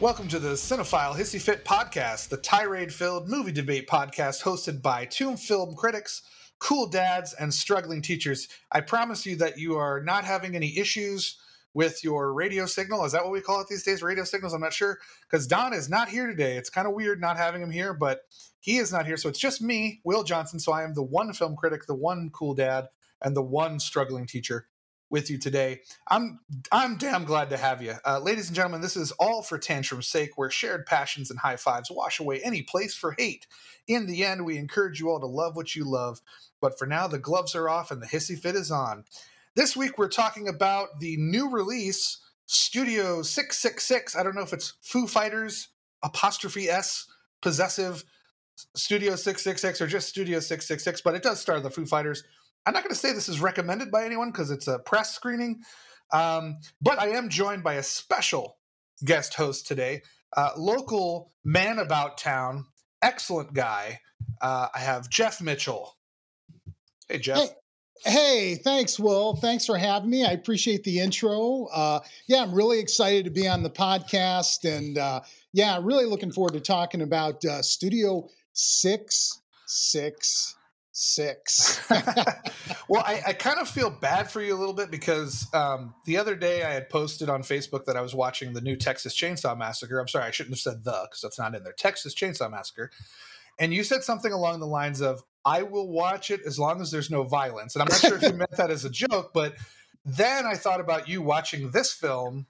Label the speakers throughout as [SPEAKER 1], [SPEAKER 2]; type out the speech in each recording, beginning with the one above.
[SPEAKER 1] Welcome to the Cinephile Hissy Fit podcast, the tirade filled movie debate podcast hosted by two film critics, cool dads, and struggling teachers. I promise you that you are not having any issues with your radio signal. Is that what we call it these days? Radio signals? I'm not sure. Because Don is not here today. It's kind of weird not having him here, but he is not here. So it's just me, Will Johnson. So I am the one film critic, the one cool dad, and the one struggling teacher with you today. I'm I'm damn glad to have you, uh, ladies and gentlemen. This is all for tantrum's sake, where shared passions and high fives wash away any place for hate. In the end, we encourage you all to love what you love. But for now, the gloves are off and the hissy fit is on. This week, we're talking about the new release, Studio Six Six Six. I don't know if it's Foo Fighters apostrophe S possessive Studio 666 or just Studio 666, but it does star the Foo Fighters. I'm not going to say this is recommended by anyone because it's a press screening, um, but I am joined by a special guest host today, uh, local man about town, excellent guy. Uh, I have Jeff Mitchell. Hey, Jeff.
[SPEAKER 2] Hey. Hey, thanks, Will. Thanks for having me. I appreciate the intro. Uh, yeah, I'm really excited to be on the podcast, and uh, yeah, really looking forward to talking about uh, Studio Six Six
[SPEAKER 1] well, I, I, kind of feel bad for you a little bit because um, the other day I had posted on Facebook that I was watching the new Texas Chainsaw Massacre. I'm sorry, I shouldn't have said the because that's not in there. Texas Chainsaw Massacre. And you said something along the lines of, I will watch it as long as there's no violence. And I'm not sure if you meant that as a joke, but then I thought about you watching this film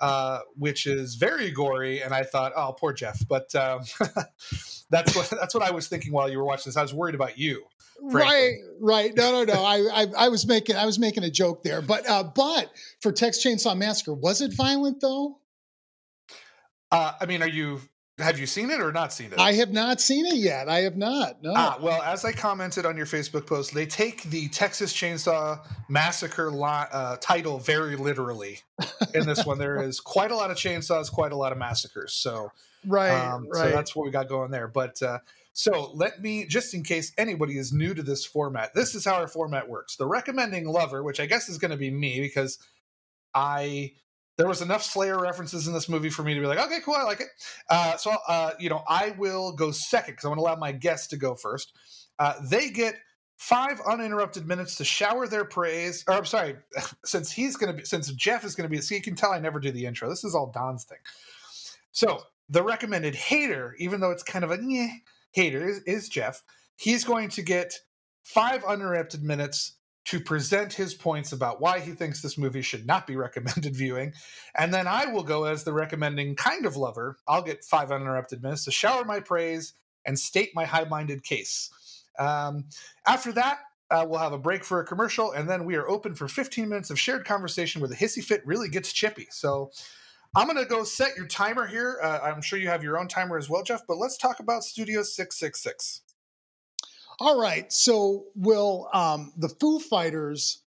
[SPEAKER 1] uh, which is very gory. And I thought, oh, poor Jeff. But um, that's what that's what I was thinking while you were watching this. I was worried about you.
[SPEAKER 2] Frankly. Right, right. No, no, no. I, I, I, was making I was making a joke there. But uh, but for Texas Chainsaw Massacre, was it violent though?
[SPEAKER 1] Uh, I mean, are you have you seen it or not seen it?
[SPEAKER 2] I have not seen it yet. I have not. No.
[SPEAKER 1] Ah, well, as I commented on your Facebook post, they take the Texas Chainsaw Massacre uh, title very literally. In this one, there is quite a lot of chainsaws, quite a lot of massacres. So,
[SPEAKER 2] right, um, right.
[SPEAKER 1] So that's what we got going there. But uh, so let me, just in case anybody is new to this format, this is how our format works. The recommending lover, which I guess is going to be me because I there was enough Slayer references in this movie for me to be like, okay, cool, I like it. Uh, so, uh, you know, I will go second because I want to allow my guests to go first. Uh, they get five uninterrupted minutes to shower their praise. Or I'm sorry, since he's going to be, since Jeff is going to be, see, you can tell I never do the intro. This is all Don's thing. So the recommended hater, even though it's kind of a hater, is, is Jeff. He's going to get five uninterrupted minutes to present his points about why he thinks this movie should not be recommended viewing. And then I will go as the recommending kind of lover. I'll get five uninterrupted minutes to shower my praise and state my high minded case. Um, after that, uh, we'll have a break for a commercial, and then we are open for 15 minutes of shared conversation where the hissy fit really gets chippy. So I'm going to go set your timer here. Uh, I'm sure you have your own timer as well, Jeff, but let's talk about Studio 666.
[SPEAKER 2] All right. So, Will, um, the Foo Fighters,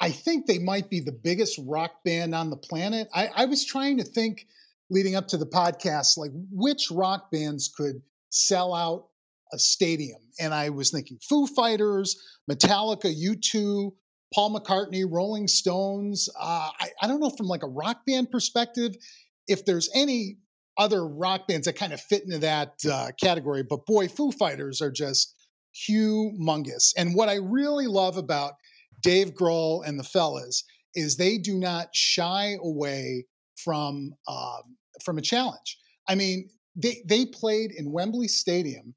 [SPEAKER 2] I think they might be the biggest rock band on the planet. I, I was trying to think leading up to the podcast, like which rock bands could sell out a stadium. And I was thinking Foo Fighters, Metallica, U2, Paul McCartney, Rolling Stones. Uh, I, I don't know from like a rock band perspective if there's any other rock bands that kind of fit into that uh, category. But boy, Foo Fighters are just humongous. And what I really love about Dave Grohl and the fellas is they do not shy away from um, from a challenge. I mean, they they played in Wembley Stadium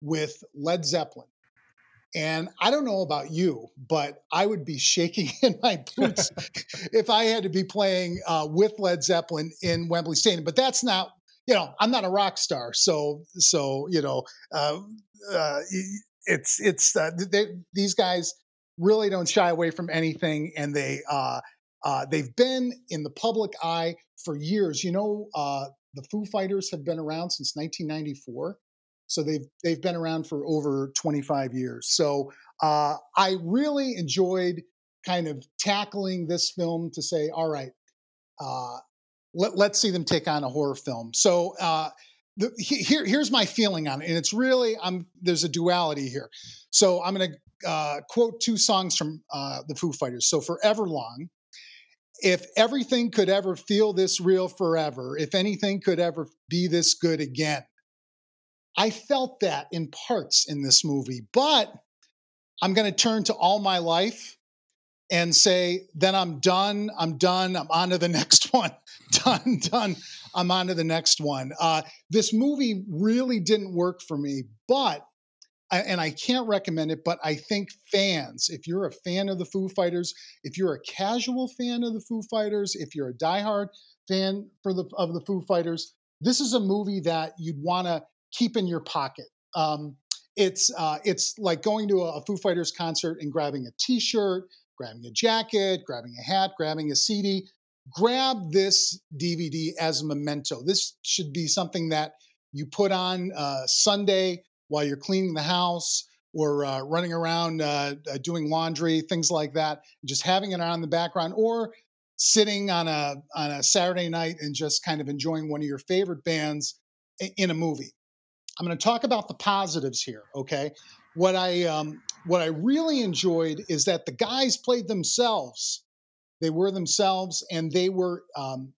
[SPEAKER 2] with Led Zeppelin. And I don't know about you, but I would be shaking in my boots if I had to be playing uh, with Led Zeppelin in Wembley Stadium. But that's not, you know, I'm not a rock star, so so you know, uh, uh, it's it's uh, they, these guys really don't shy away from anything, and they uh, uh, they've been in the public eye for years. You know, uh, the Foo Fighters have been around since 1994, so they've they've been around for over 25 years. So uh, I really enjoyed kind of tackling this film to say, all right, uh, let, let's see them take on a horror film. So uh, the, here, here's my feeling on it, and it's really I'm there's a duality here. So I'm going to uh, quote two songs from uh, the Foo Fighters. So for Everlong, if everything could ever feel this real forever, if anything could ever be this good again. I felt that in parts in this movie, but I'm going to turn to all my life and say, then I'm done. I'm done. I'm on to the next one. done, done. I'm on to the next one. Uh, this movie really didn't work for me, but and I can't recommend it, but I think fans, if you're a fan of the Foo Fighters, if you're a casual fan of the Foo Fighters, if you're a diehard fan for the of the Foo Fighters, this is a movie that you'd want to keep in your pocket. Um, it's uh, it's like going to a Foo Fighters concert and grabbing a T-shirt, grabbing a jacket, grabbing a hat, grabbing a CD. Grab this DVD as a memento. This should be something that you put on uh, Sunday while you're cleaning the house or uh, running around uh, uh, doing laundry, things like that, just having it on the background, or sitting on a on a Saturday night and just kind of enjoying one of your favorite bands in a movie. I'm going to talk about the positives here. Okay, what I um, what I really enjoyed is that the guys played themselves. They were themselves, and they were um,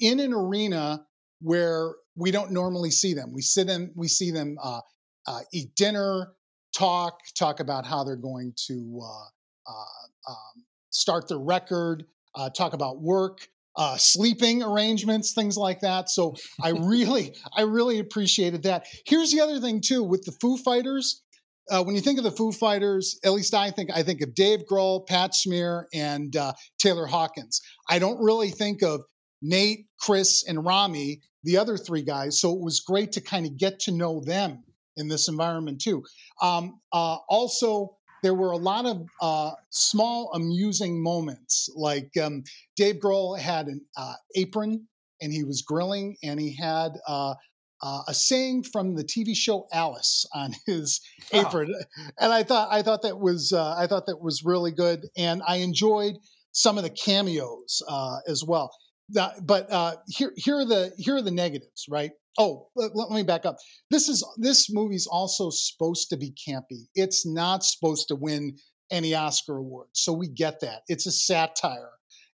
[SPEAKER 2] in an arena where we don't normally see them. We sit in, we see them uh, uh, eat dinner, talk, talk about how they're going to uh, uh um, start their record, uh, talk about work, uh, sleeping arrangements, things like that. So I really, I really appreciated that. Here's the other thing too with the Foo Fighters. Uh, when you think of the Foo Fighters, at least I think I think of Dave Grohl, Pat Smear, and uh, Taylor Hawkins. I don't really think of Nate, Chris, and Rami, the other three guys. So it was great to kind of get to know them in this environment too. Um, uh, also, there were a lot of uh, small amusing moments. Like um, Dave Grohl had an uh, apron and he was grilling, and he had uh, uh, a saying from the TV show Alice on his apron, oh. and I thought I thought that was uh, I thought that was really good, and I enjoyed some of the cameos as well. but here here are the here are the negatives, right? Oh, let, let, me back up. This is this movie's also supposed to be campy. It's not supposed to win any Oscar awards, so we get that. It's a satire,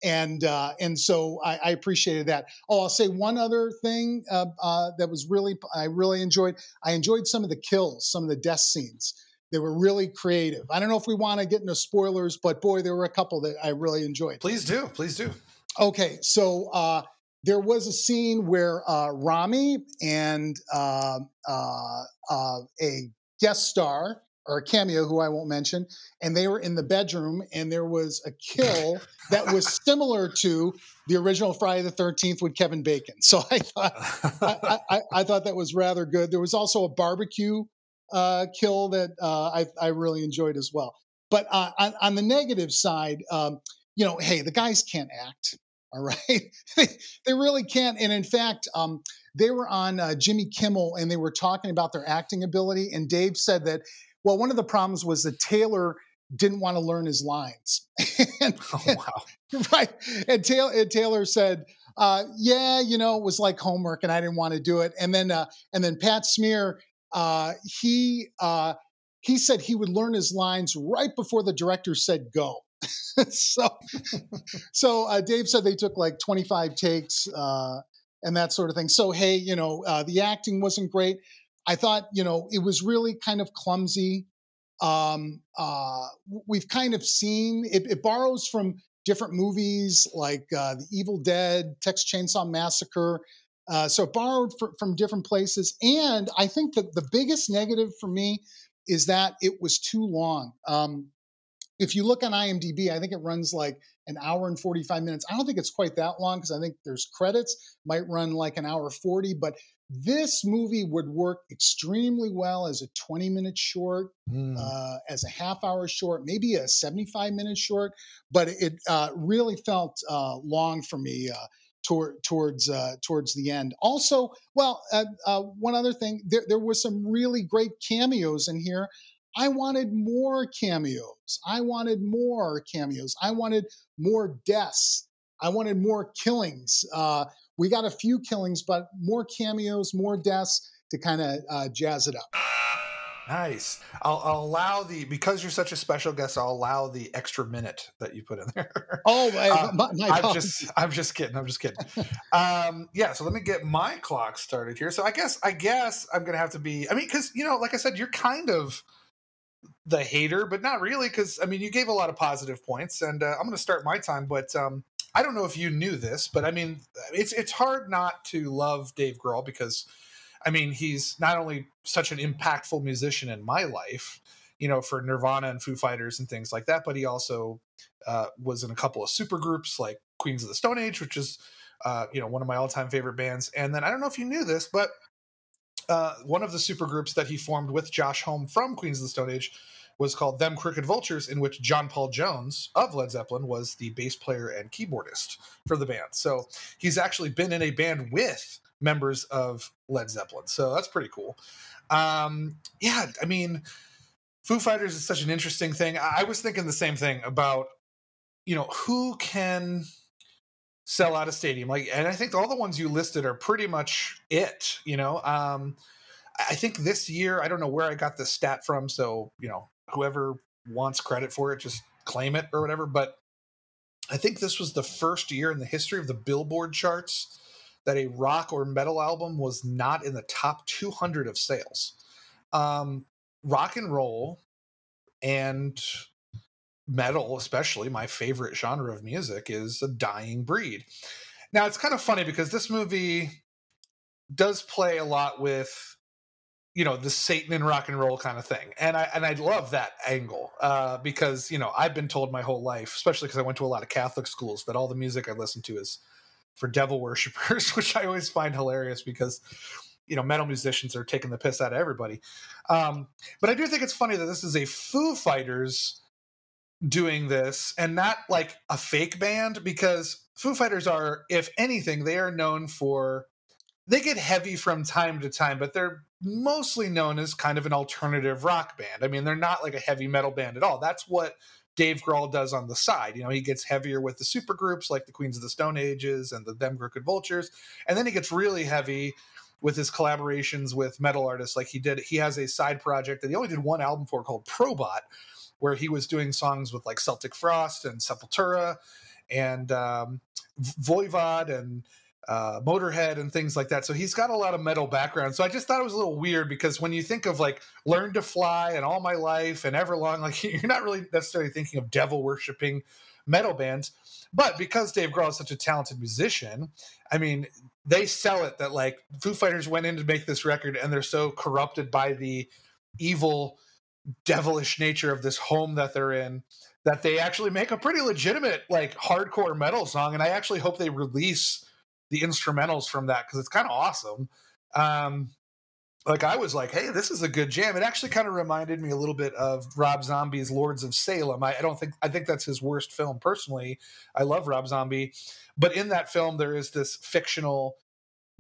[SPEAKER 2] and uh, and so I, I, appreciated that. Oh, I'll say one other thing uh, uh, that was really I really enjoyed. I enjoyed some of the kills, some of the death scenes. They were really creative. I don't know if we want to get into spoilers, but boy, there were a couple that I really enjoyed.
[SPEAKER 1] Please do, please do.
[SPEAKER 2] Okay, so uh, there was a scene where uh, Rami and uh, uh, uh, a guest star or a cameo who I won't mention, and they were in the bedroom, and there was a kill that was similar to the original Friday the Thirteenth with Kevin Bacon. So I thought I, I, I, thought that was rather good. There was also a barbecue uh, kill that uh, I, I, really enjoyed as well. But on, on, the negative side, um, you know, hey, the guys can't act. All right. they, they really can't. And in fact, um, they were on uh, Jimmy Kimmel and they were talking about their acting ability. And Dave said that, well, one of the problems was that Taylor didn't want to learn his lines. and, oh, wow. right. And Taylor, and Taylor said, uh, yeah, you know, it was like homework and I didn't want to do it. And then, uh, and then Pat Smear, uh, he, uh, he said he would learn his lines right before the director said go. so, so uh, Dave said they took like 25 takes uh, and that sort of thing. So, hey, you know, uh, the acting wasn't great. I thought, you know, it was really kind of clumsy. Um, uh, we've kind of seen it, it, borrows from different movies like uh, The Evil Dead, Texas Chainsaw Massacre. Uh, so it borrowed for, from different places. And I think that the biggest negative for me is that it was too long. Um, if you look on IMDb, I think it runs like an hour and 45 minutes. I don't think it's quite that long because I think there's credits, might run like an hour 40, but this movie would work extremely well as a 20 minute short, mm. uh, as a half hour short, maybe a 75 minute short, but it uh, really felt uh, long for me. Uh, toward, towards uh, towards the end. Also, well, uh, one other thing, there there was some really great cameos in here. I wanted more cameos. I wanted more cameos. I wanted more deaths. I wanted more killings. We got a few killings, but more cameos, more deaths to kind of uh, jazz it up.
[SPEAKER 1] Nice. I'll, I'll, allow the because you're such a special guest. I'll allow the extra minute that you put in there.
[SPEAKER 2] Oh, uh, my, my
[SPEAKER 1] I'm just I'm just kidding. I'm just kidding. um, yeah. So let me get my clock started here. So I guess I guess I'm gonna have to be. I mean, because you know, like I said, you're kind of the hater, but not really. Because I mean, you gave a lot of positive points, and uh, I'm gonna start my time. But um, I don't know if you knew this, but I mean, it's it's hard not to love Dave Grohl because I mean, he's not only such an impactful musician in my life, you know, for Nirvana and Foo Fighters and things like that, but he also uh, was in a couple of super groups like Queens of the Stone Age, which is, uh, you know, one of my all time favorite bands. And then I don't know if you knew this, but uh, one of the super groups that he formed with Josh Homme from Queens of the Stone Age was called Them Crooked Vultures, in which John Paul Jones of Led Zeppelin was the bass player and keyboardist for the band. So he's actually been in a band with members of Led Zeppelin. So that's pretty cool. Um, yeah, I mean, Foo Fighters is such an interesting thing. I was thinking the same thing about, you know, who can sell out a stadium like and i think all the ones you listed are pretty much it you know um i think this year i don't know where i got the stat from so you know whoever wants credit for it just claim it or whatever but i think this was the first year in the history of the billboard charts that a rock or metal album was not in the top 200 of sales. Um, rock and roll and metal, especially my favorite genre of music, is a dying breed. Now, it's kind of funny because this movie does play a lot with you know the satan and rock and roll kind of thing and i and i love that angle uh, because you know i've been told my whole life especially because i went to a lot of catholic schools that all the music i listen to is for devil worshippers, which I always find hilarious because you know metal musicians are taking the piss out of everybody. Um, but I do think it's funny that this is a Foo Fighters doing this and not like a fake band because Foo Fighters are, if anything, they are known for they get heavy from time to time, but they're mostly known as kind of an alternative rock band. I mean, they're not like a heavy metal band at all. That's what Dave Grohl does on the side. You know, he gets heavier with the super groups like the Queens of the Stone Ages and the Them Crooked Vultures, and then he gets really heavy with his collaborations with metal artists. Like he did, he has a side project that he only did one album for called Probot, where he was doing songs with like Celtic Frost and Sepultura and um, Voivod and uh, Motorhead and things like that. So he's got a lot of metal background. So I just thought it was a little weird because when you think of like Learn to Fly and All My Life and Everlong, like you're not really necessarily thinking of devil worshipping metal bands. But because Dave Grohl is such a talented musician, I mean, they sell it that like Foo Fighters went in to make this record and they're so corrupted by the evil, devilish nature of this home that they're in that they actually make a pretty legitimate like hardcore metal song. And I actually hope they release the instrumentals from that because it's kind of awesome. Um, like I was like, hey, this is a good jam. It actually kind of reminded me a little bit of Rob Zombie's Lords of Salem. I, I, don't think I think that's his worst film personally. I love Rob Zombie, but in that film there is this fictional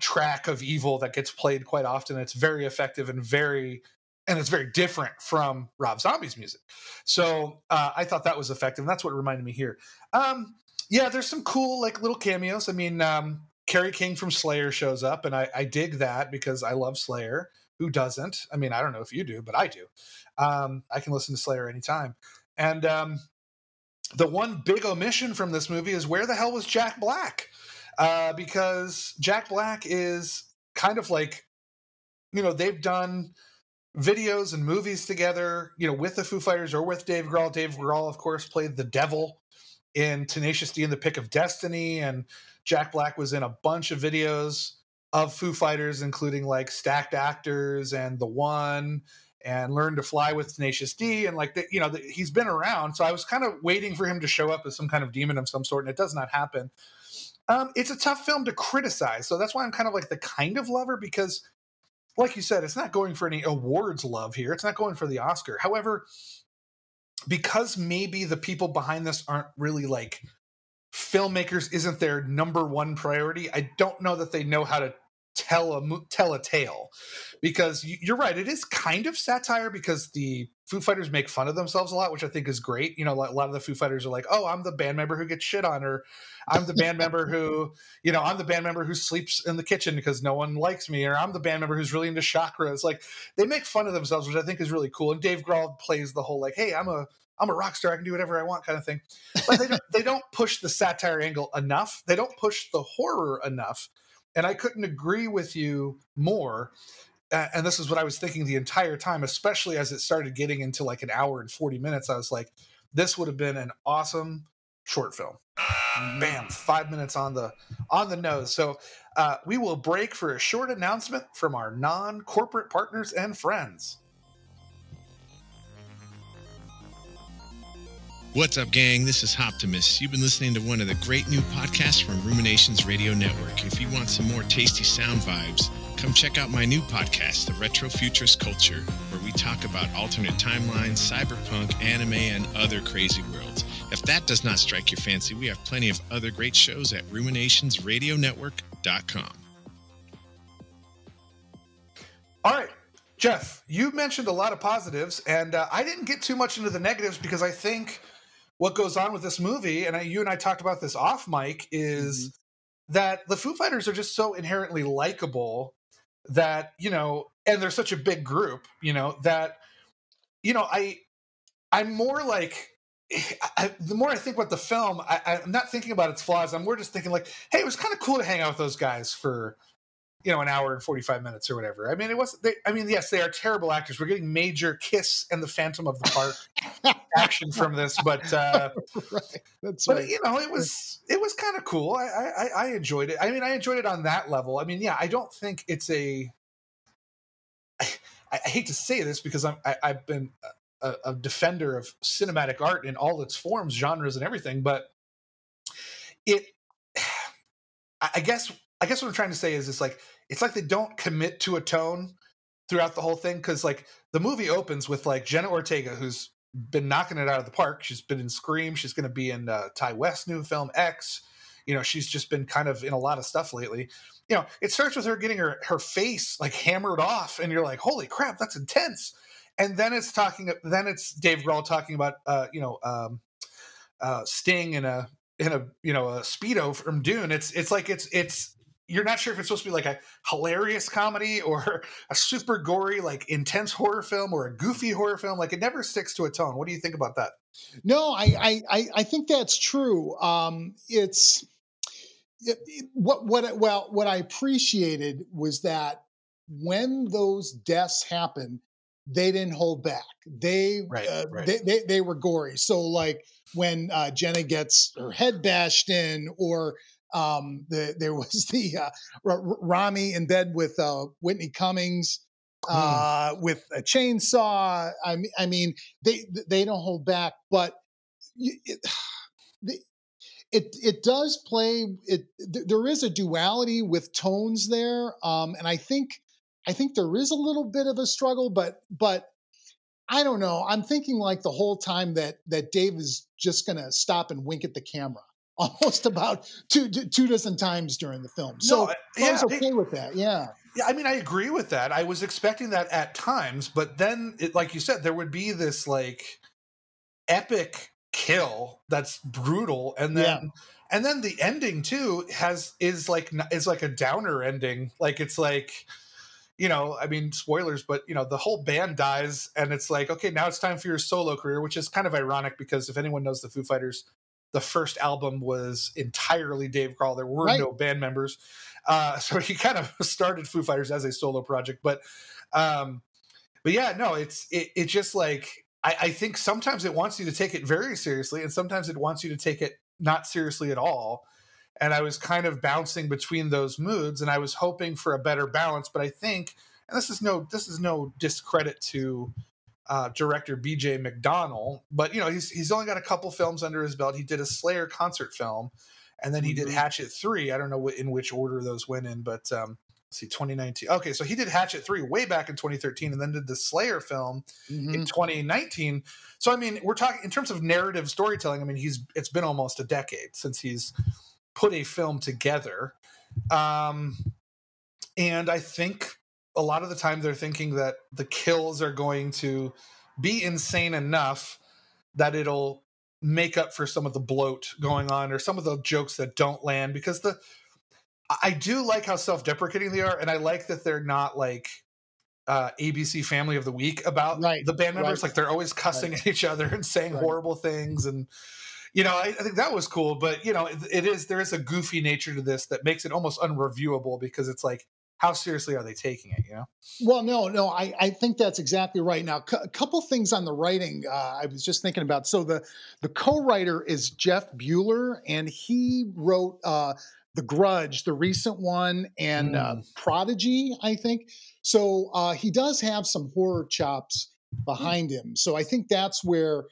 [SPEAKER 1] track of evil that gets played quite often. It's very effective and very and it's very different from Rob Zombie's music. So uh, I thought that was effective. And that's what reminded me here. Um, yeah, there's some cool like little cameos. I mean, um, Kerry King from Slayer shows up, and I, I dig that because I love Slayer. Who doesn't? I mean, I don't know if you do, but I do. Um, I can listen to Slayer anytime. And um, the one big omission from this movie is where the hell was Jack Black? Uh, because Jack Black is kind of like, you know, they've done videos and movies together, you know, with the Foo Fighters or with Dave Grohl. Dave Grohl, of course, played the devil in Tenacious D and the Pick of Destiny, and Jack Black was in a bunch of videos of Foo Fighters, including like Stacked Actors and The One and Learn to Fly with Tenacious D. And like, the, you know, the, he's been around. So I was kind of waiting for him to show up as some kind of demon of some sort, and it does not happen. Um, it's a tough film to criticize. So that's why I'm kind of like the kind of lover because, like you said, it's not going for any awards love here. It's not going for the Oscar. However, because maybe the people behind this aren't really like filmmakers isn't their number one priority. I don't know that they know how to tell a tell a tale because you're right it is kind of satire because the Foo Fighters make fun of themselves a lot, which I think is great. You know, a lot of the Foo Fighters are like, "Oh, I'm the band member who gets shit on," or "I'm the band member who, you know, I'm the band member who sleeps in the kitchen because no one likes me," or "I'm the band member who's really into chakras." Like they make fun of themselves, which I think is really cool. And Dave Grohl plays the whole like, "Hey, I'm a I'm a rock star. I can do whatever I want," kind of thing. But they don't, they don't push the satire angle enough. They don't push the horror enough. And I couldn't agree with you more and this is what I was thinking the entire time, especially as it started getting into like an hour and 40 minutes. I was like, this would have been an awesome short film. Mm-hmm. Bam, five minutes on the on the nose. So uh, we will break for a short announcement from our non-corporate partners and friends.
[SPEAKER 3] What's up, gang? This is Optimus. You've been listening to one of the great new podcasts from Ruminations Radio Network. If you want some more tasty sound vibes, come check out my new podcast, The Retro Futurist Culture, where we talk about alternate timelines, cyberpunk, anime, and other crazy worlds. If that does not strike your fancy, we have plenty of other great shows at ruminationsradionetwork.com.
[SPEAKER 1] All right. Jeff, you mentioned a lot of positives, and uh, I didn't get too much into the negatives because I think what goes on with this movie, and I, you and I talked about this off mic, is mm-hmm. that the Foo Fighters are just so inherently likable that you know, and they're such a big group, you know, that you know, I I'm more like I, the more I think about the film, I, am not thinking about its flaws. I'm more just thinking like, hey, it was kind of cool to hang out with those guys for you know an hour and 45 minutes or whatever. I mean it wasn't they, i mean yes they are terrible actors. We're getting major kiss and the phantom of the park action from this but uh right. That's but right. you know it was it was kind of cool. I, I i enjoyed it. I mean i enjoyed it on that level. I mean yeah i don't think it's a I, I hate to say this because I'm, I, I've been a, a defender of cinematic art in all its forms, genres, and everything, but it I guess I guess what I'm trying to say is it's like it's like they don't commit to a tone throughout the whole thing because like the movie opens with like Jenna Ortega who's been knocking it out of the park. She's been in Scream. She's going to be in uh, Ti West new film X. You know, she's just been kind of in a lot of stuff lately. You know, it starts with her getting her her face like hammered off, and you're like, holy crap, that's intense. And then it's talking. Then it's Dave Grohl talking about uh, you know um, uh, Sting in a in a you know a speedo from Dune. It's it's like it's it's you're not sure if it's supposed to be like a hilarious comedy or a super gory, like intense horror film or a goofy horror film. Like it never sticks to a tone. What do you think about that?
[SPEAKER 2] No, I I I think that's true. Um, it's it, it, what what well what I appreciated was that when those deaths happened, they didn't hold back. They right, uh, right. They, they, they were gory. So like when uh, Jenna gets her head bashed in, or um, the, there was the uh, R- Rami in bed with uh, Whitney Cummings hmm. uh, mm. with a chainsaw. I mean, I mean, they they don't hold back, but it, it it does play. It there is a duality with tones there, um, and I think I think there is a little bit of a struggle, but but I don't know. I'm thinking like the whole time that that Dave is just going to stop and wink at the camera almost about two two dozen times during the film. So no, yeah, I was okay it, with that. Yeah.
[SPEAKER 1] Yeah, I mean, I agree with that. I was expecting that at times, but then, it, like you said, there would be this like epic kill that's brutal, and then yeah. and then the ending too has is like is like a downer ending. Like it's like you know, I mean, spoilers, but you know, the whole band dies, and it's like, okay, now it's time for your solo career, which is kind of ironic because if anyone knows the Foo Fighters, the first album was entirely Dave Grohl. There were right. no band members, uh, so he kind of started Foo Fighters as a solo project. But, um, but yeah, no, it's it, it just like I, I think sometimes it wants you to take it very seriously, and sometimes it wants you to take it not seriously at all. And I was kind of bouncing between those moods, and I was hoping for a better balance. But I think, and this is no this is no discredit to uh, director B.J. McDonnell, but you know he's he's only got a couple films under his belt. He did a Slayer concert film, and then he did mm-hmm. Hatchet Three. I don't know in which order those went in, but um, see 2019. Okay, so he did Hatchet Three way back in 2013, and then did the Slayer film mm-hmm. in 2019. So I mean, we're talking in terms of narrative storytelling. I mean, he's it's been almost a decade since he's put a film together, um, and I think a lot of the time they're thinking that the kills are going to be insane enough that it'll make up for some of the bloat going on or some of the jokes that don't land because the I do like how self-deprecating they are and I like that they're not like uh, ABC Family of the Week about
[SPEAKER 2] Right,
[SPEAKER 1] the band members.
[SPEAKER 2] right.
[SPEAKER 1] Like they're always cussing at each other and saying
[SPEAKER 2] Right.
[SPEAKER 1] horrible things, and you know, I, I think that was cool. But you know, it, it is there is a goofy nature to this that makes it almost unreviewable because it's like, how seriously are they taking it? You know?
[SPEAKER 2] Well, no, no, I, I think that's exactly right. Now, cou- a couple things on the writing uh, I was just thinking about. So the the co-writer is Jeff Buhler, and he wrote uh, The Grudge, the recent one, and uh, Prodigy, I think. So uh, he does have some horror chops behind him. So I think that's where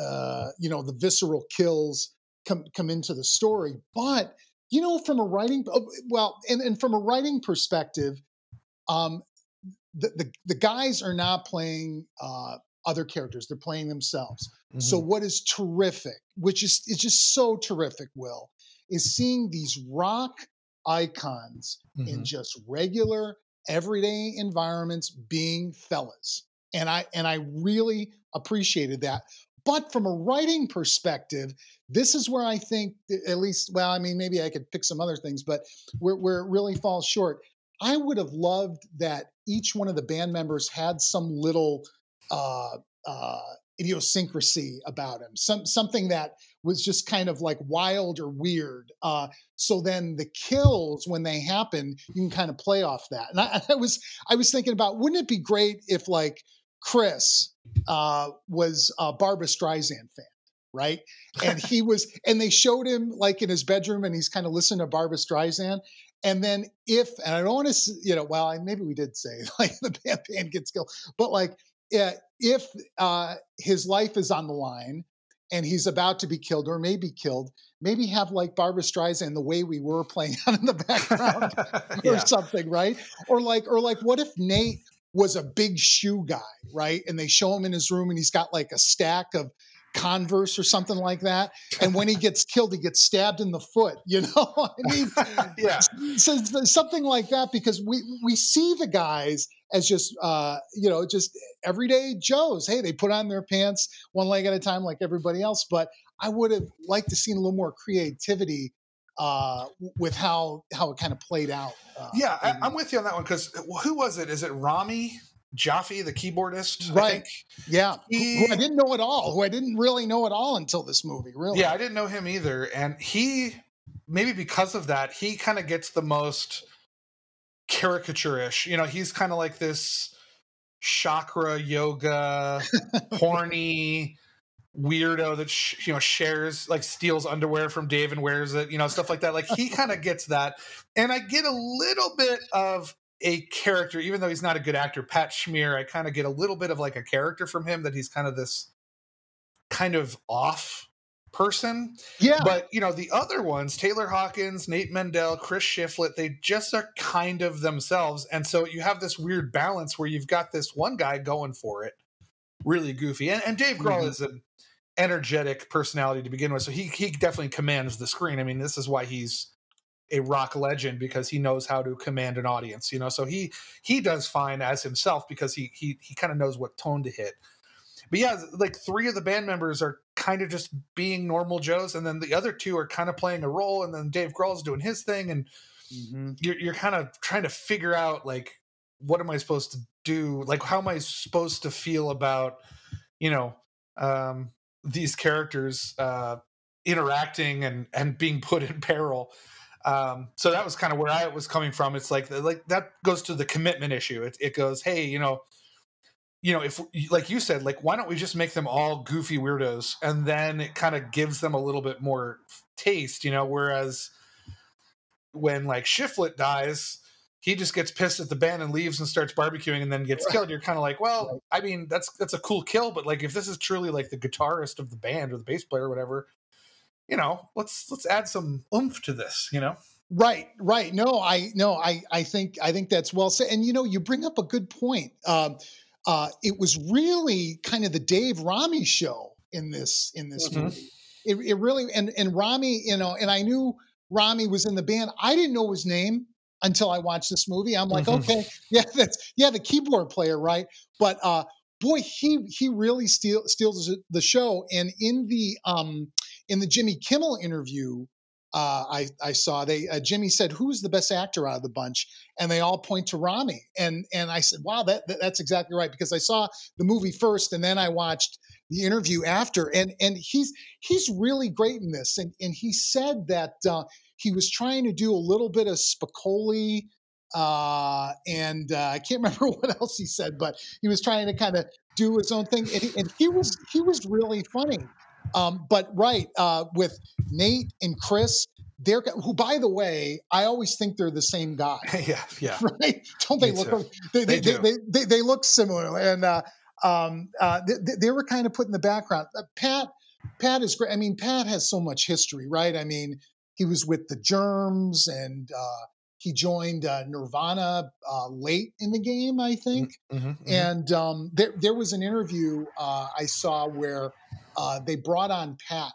[SPEAKER 2] uh, you know the visceral kills come come into the story. But you know, from a writing, oh, well, and, and from a writing perspective, um, the, the the guys are not playing uh, other characters; they're playing themselves. So what is terrific, which is is just so terrific, Will, is seeing these rock icons in
[SPEAKER 1] Mhm.
[SPEAKER 2] just regular, everyday environments being fellas, and I and I really appreciated that. But from a writing perspective, this is where I think, at least, well, I mean, maybe I could pick some other things, but where, where it really falls short. I would have loved that each one of the band members had some little uh, uh, idiosyncrasy about him, some something that was just kind of like wild or weird. Uh, so then the kills, when they happen, you can kind of play off that. And I, I was I was thinking about, wouldn't it be great if like Chris uh, was a Barbra Streisand fan? Right. And he was, and they showed him like in his bedroom and he's kind of listening to Barbra Streisand. And then if, and I don't want to, you know, well, I, maybe we did say like the band, band gets killed, but like uh, if uh, his life is on the line and he's about to be killed or may be killed, maybe have like Barbra Streisand, the way we were playing out in the background or something, right? Or like, or like, what if Nate was a big shoe guy, right? And they show him in his room and he's got like a stack of Converse or something like that. And when he gets killed, he gets stabbed in the foot. You know, I mean,
[SPEAKER 1] yeah.
[SPEAKER 2] so it's something like that because we we see the guys as just uh, you know just everyday Joes. Hey, they put on their pants one leg at a time like everybody else. But I would have liked to seen a little more creativity uh, with how how it kind of played out. Uh,
[SPEAKER 1] Yeah, I, I'm with you on that one because who was it? Is it Rami Jaffee, the keyboardist? I
[SPEAKER 2] Right.
[SPEAKER 1] think?
[SPEAKER 2] yeah, who, who I didn't know at all. Who I didn't really know at all until this movie. Really,
[SPEAKER 1] Yeah, I didn't know him either. And he, maybe because of that, he kind of gets the most caricature-ish. You know, he's kind of like this chakra yoga, horny weirdo that sh- you know shares like steals underwear from Dave and wears it. You know, stuff like that. Like he kind of gets that, and I get a little bit of a character, even though he's not a good actor. Pat Smear, I kind of get a little bit of like a character from him that he's kind of this kind of off person.
[SPEAKER 2] yeah,
[SPEAKER 1] But you know, the other ones, Taylor Hawkins, Nate Mendel, Chris Shiflett, they just are kind of themselves. And so you have this weird balance where you've got this one guy going for it, really goofy. And, and Dave Grohl
[SPEAKER 2] Mhm.
[SPEAKER 1] is an energetic personality to begin with. So he he definitely commands the screen. I mean, this is why he's a rock legend because he knows how to command an audience, you know. So he he does fine as himself because he he he kind of knows what tone to hit. But yeah, like three of the band members are kind of just being normal Joes, and then the other two are kind of playing a role, and then Dave Grohl's doing his thing, and
[SPEAKER 2] Mhm.
[SPEAKER 1] you're you're kind of trying to figure out like what am I supposed to do? Like how am I supposed to feel about you know um, these characters uh, interacting and and being put in peril? Um, so that was kind of where I was coming from. It's like like that goes to the commitment issue. It it goes, hey, you know. You know, if like you said, like why don't we just make them all goofy weirdos, and then it kind of gives them a little bit more taste, you know. Whereas when like Shiflett dies, he just gets pissed at the band and leaves and starts barbecuing and then gets
[SPEAKER 2] Right.
[SPEAKER 1] killed. You're kind of like, well,
[SPEAKER 2] Right.
[SPEAKER 1] I mean, that's that's a cool kill, but like if this is truly like the guitarist of the band or the bass player or whatever, you know, let's let's add some oomph to this, you know.
[SPEAKER 2] Right, right. No, I no, I I think I think that's well said. And you know, you bring up a good point. Um, uh, it was really kind of the Dave Rami show in this in this
[SPEAKER 1] Mhm.
[SPEAKER 2] movie. It, it really and and Rami, you know, and I knew Rami was in the band. I didn't know his name until I watched this movie. I'm like,
[SPEAKER 1] Mhm.
[SPEAKER 2] okay, yeah, that's yeah, the keyboard player, right? But uh, boy, he he really steal, steals the show. And in the um in the Jimmy Kimmel interview, uh, I I saw they uh, Jimmy said who's the best actor out of the bunch, and they all point to Rami. And and I said, wow, that, that that's exactly right because I saw the movie first, and then I watched the interview after, and and he's he's really great in this. And and he said that uh, he was trying to do a little bit of Spicoli uh, and uh, I can't remember what else he said, but he was trying to kind of do his own thing, and he, and he was he was really funny. Um, but right uh, with Nate and Chris, they're who, by the way, I always think they're the same guy.
[SPEAKER 1] yeah, yeah.
[SPEAKER 2] Right? Don't they
[SPEAKER 1] Me
[SPEAKER 2] look? They they,
[SPEAKER 1] They
[SPEAKER 2] they,
[SPEAKER 1] do.
[SPEAKER 2] they, they, they look similar, and uh, um, uh, they, they were kind of put in the background. Uh, Pat Pat is great. I mean, Pat has so much history, right? I mean, he was with the Germs, and uh, he joined uh, Nirvana uh, late in the game, I think.
[SPEAKER 1] Mhm, mhm.
[SPEAKER 2] And um, there, there was an interview uh, I saw where uh, they brought on Pat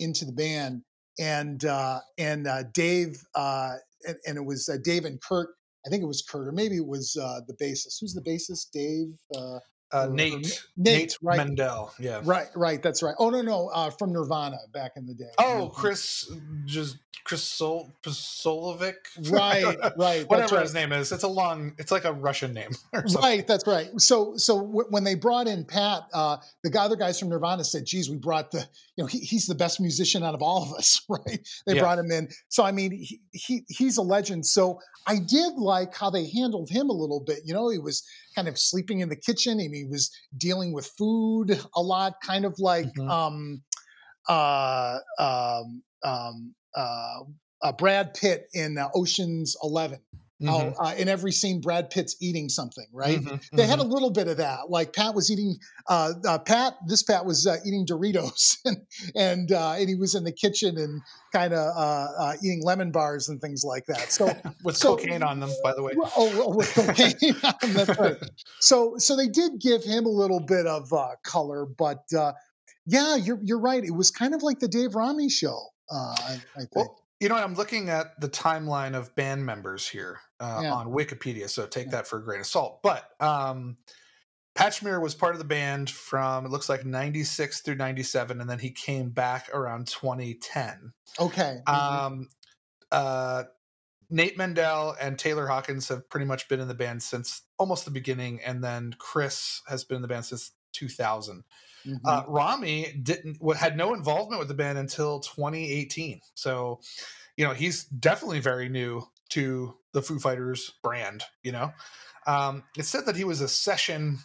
[SPEAKER 2] into the band, and uh, and uh, Dave, uh, and, and it was uh, Dave and Kurt. I think it was Kurt, or maybe it was uh, the bassist. Who's the bassist? Dave. Uh, or
[SPEAKER 1] Nate,
[SPEAKER 2] Nate, right.
[SPEAKER 1] Mendel. Yeah.
[SPEAKER 2] right, right. That's right. Oh no, no, uh, from Nirvana back in the day.
[SPEAKER 1] Oh, Chris, just Chris Sol, Solovic.
[SPEAKER 2] Right, right.
[SPEAKER 1] Whatever
[SPEAKER 2] right.
[SPEAKER 1] his name is, it's a long. It's like a Russian name.
[SPEAKER 2] Right, that's right. So, so w- when they brought in Pat, uh, the guy, other guys from Nirvana said, "Geez, we brought the, you know, he, he's the best musician out of all of us." Right? They
[SPEAKER 1] Yeah.
[SPEAKER 2] brought him in. So, I mean, he, he he's a legend. So, I did like how they handled him a little bit. You know, he was kind of sleeping in the kitchen, and he was dealing with food a lot, kind of like,
[SPEAKER 1] Mhm.
[SPEAKER 2] um, uh, um, um, uh, uh, Brad Pitt in uh, Ocean's 11
[SPEAKER 1] Mhm,
[SPEAKER 2] Oh, uh, in every scene, Brad Pitt's eating something, right?
[SPEAKER 1] mhm,
[SPEAKER 2] They had a
[SPEAKER 1] mhm.
[SPEAKER 2] little bit of that. Like Pat was eating, uh, uh, Pat, this Pat was uh, eating Doritos, and and, uh, and he was in the kitchen and kind of uh, eating lemon bars and things like that. So,
[SPEAKER 1] with
[SPEAKER 2] so-
[SPEAKER 1] cocaine on them, by the way.
[SPEAKER 2] oh, with cocaine, that's right. So, so they did give him a little bit of uh, color, but uh, yeah, you're you're right. It was kind of like the Dave Rami show. Uh, I, I think.
[SPEAKER 1] Well, you know, I'm looking at the timeline of band members here uh,
[SPEAKER 2] Yeah.
[SPEAKER 1] on Wikipedia, so take
[SPEAKER 2] Yeah.
[SPEAKER 1] that for a grain of salt. But um, Pat Smear was part of the band from it looks like '96 through '97, and then he came back around 2010.
[SPEAKER 2] okay. mhm.
[SPEAKER 1] Um, uh, Nate Mendel and Taylor Hawkins have pretty much been in the band since almost the beginning, and then Chris has been in the band since 2000.
[SPEAKER 2] Mhm.
[SPEAKER 1] Uh, Rami didn't had no involvement with the band until 2018. So, you know, he's definitely very new to the Foo Fighters brand. You know, um, it said that he was a session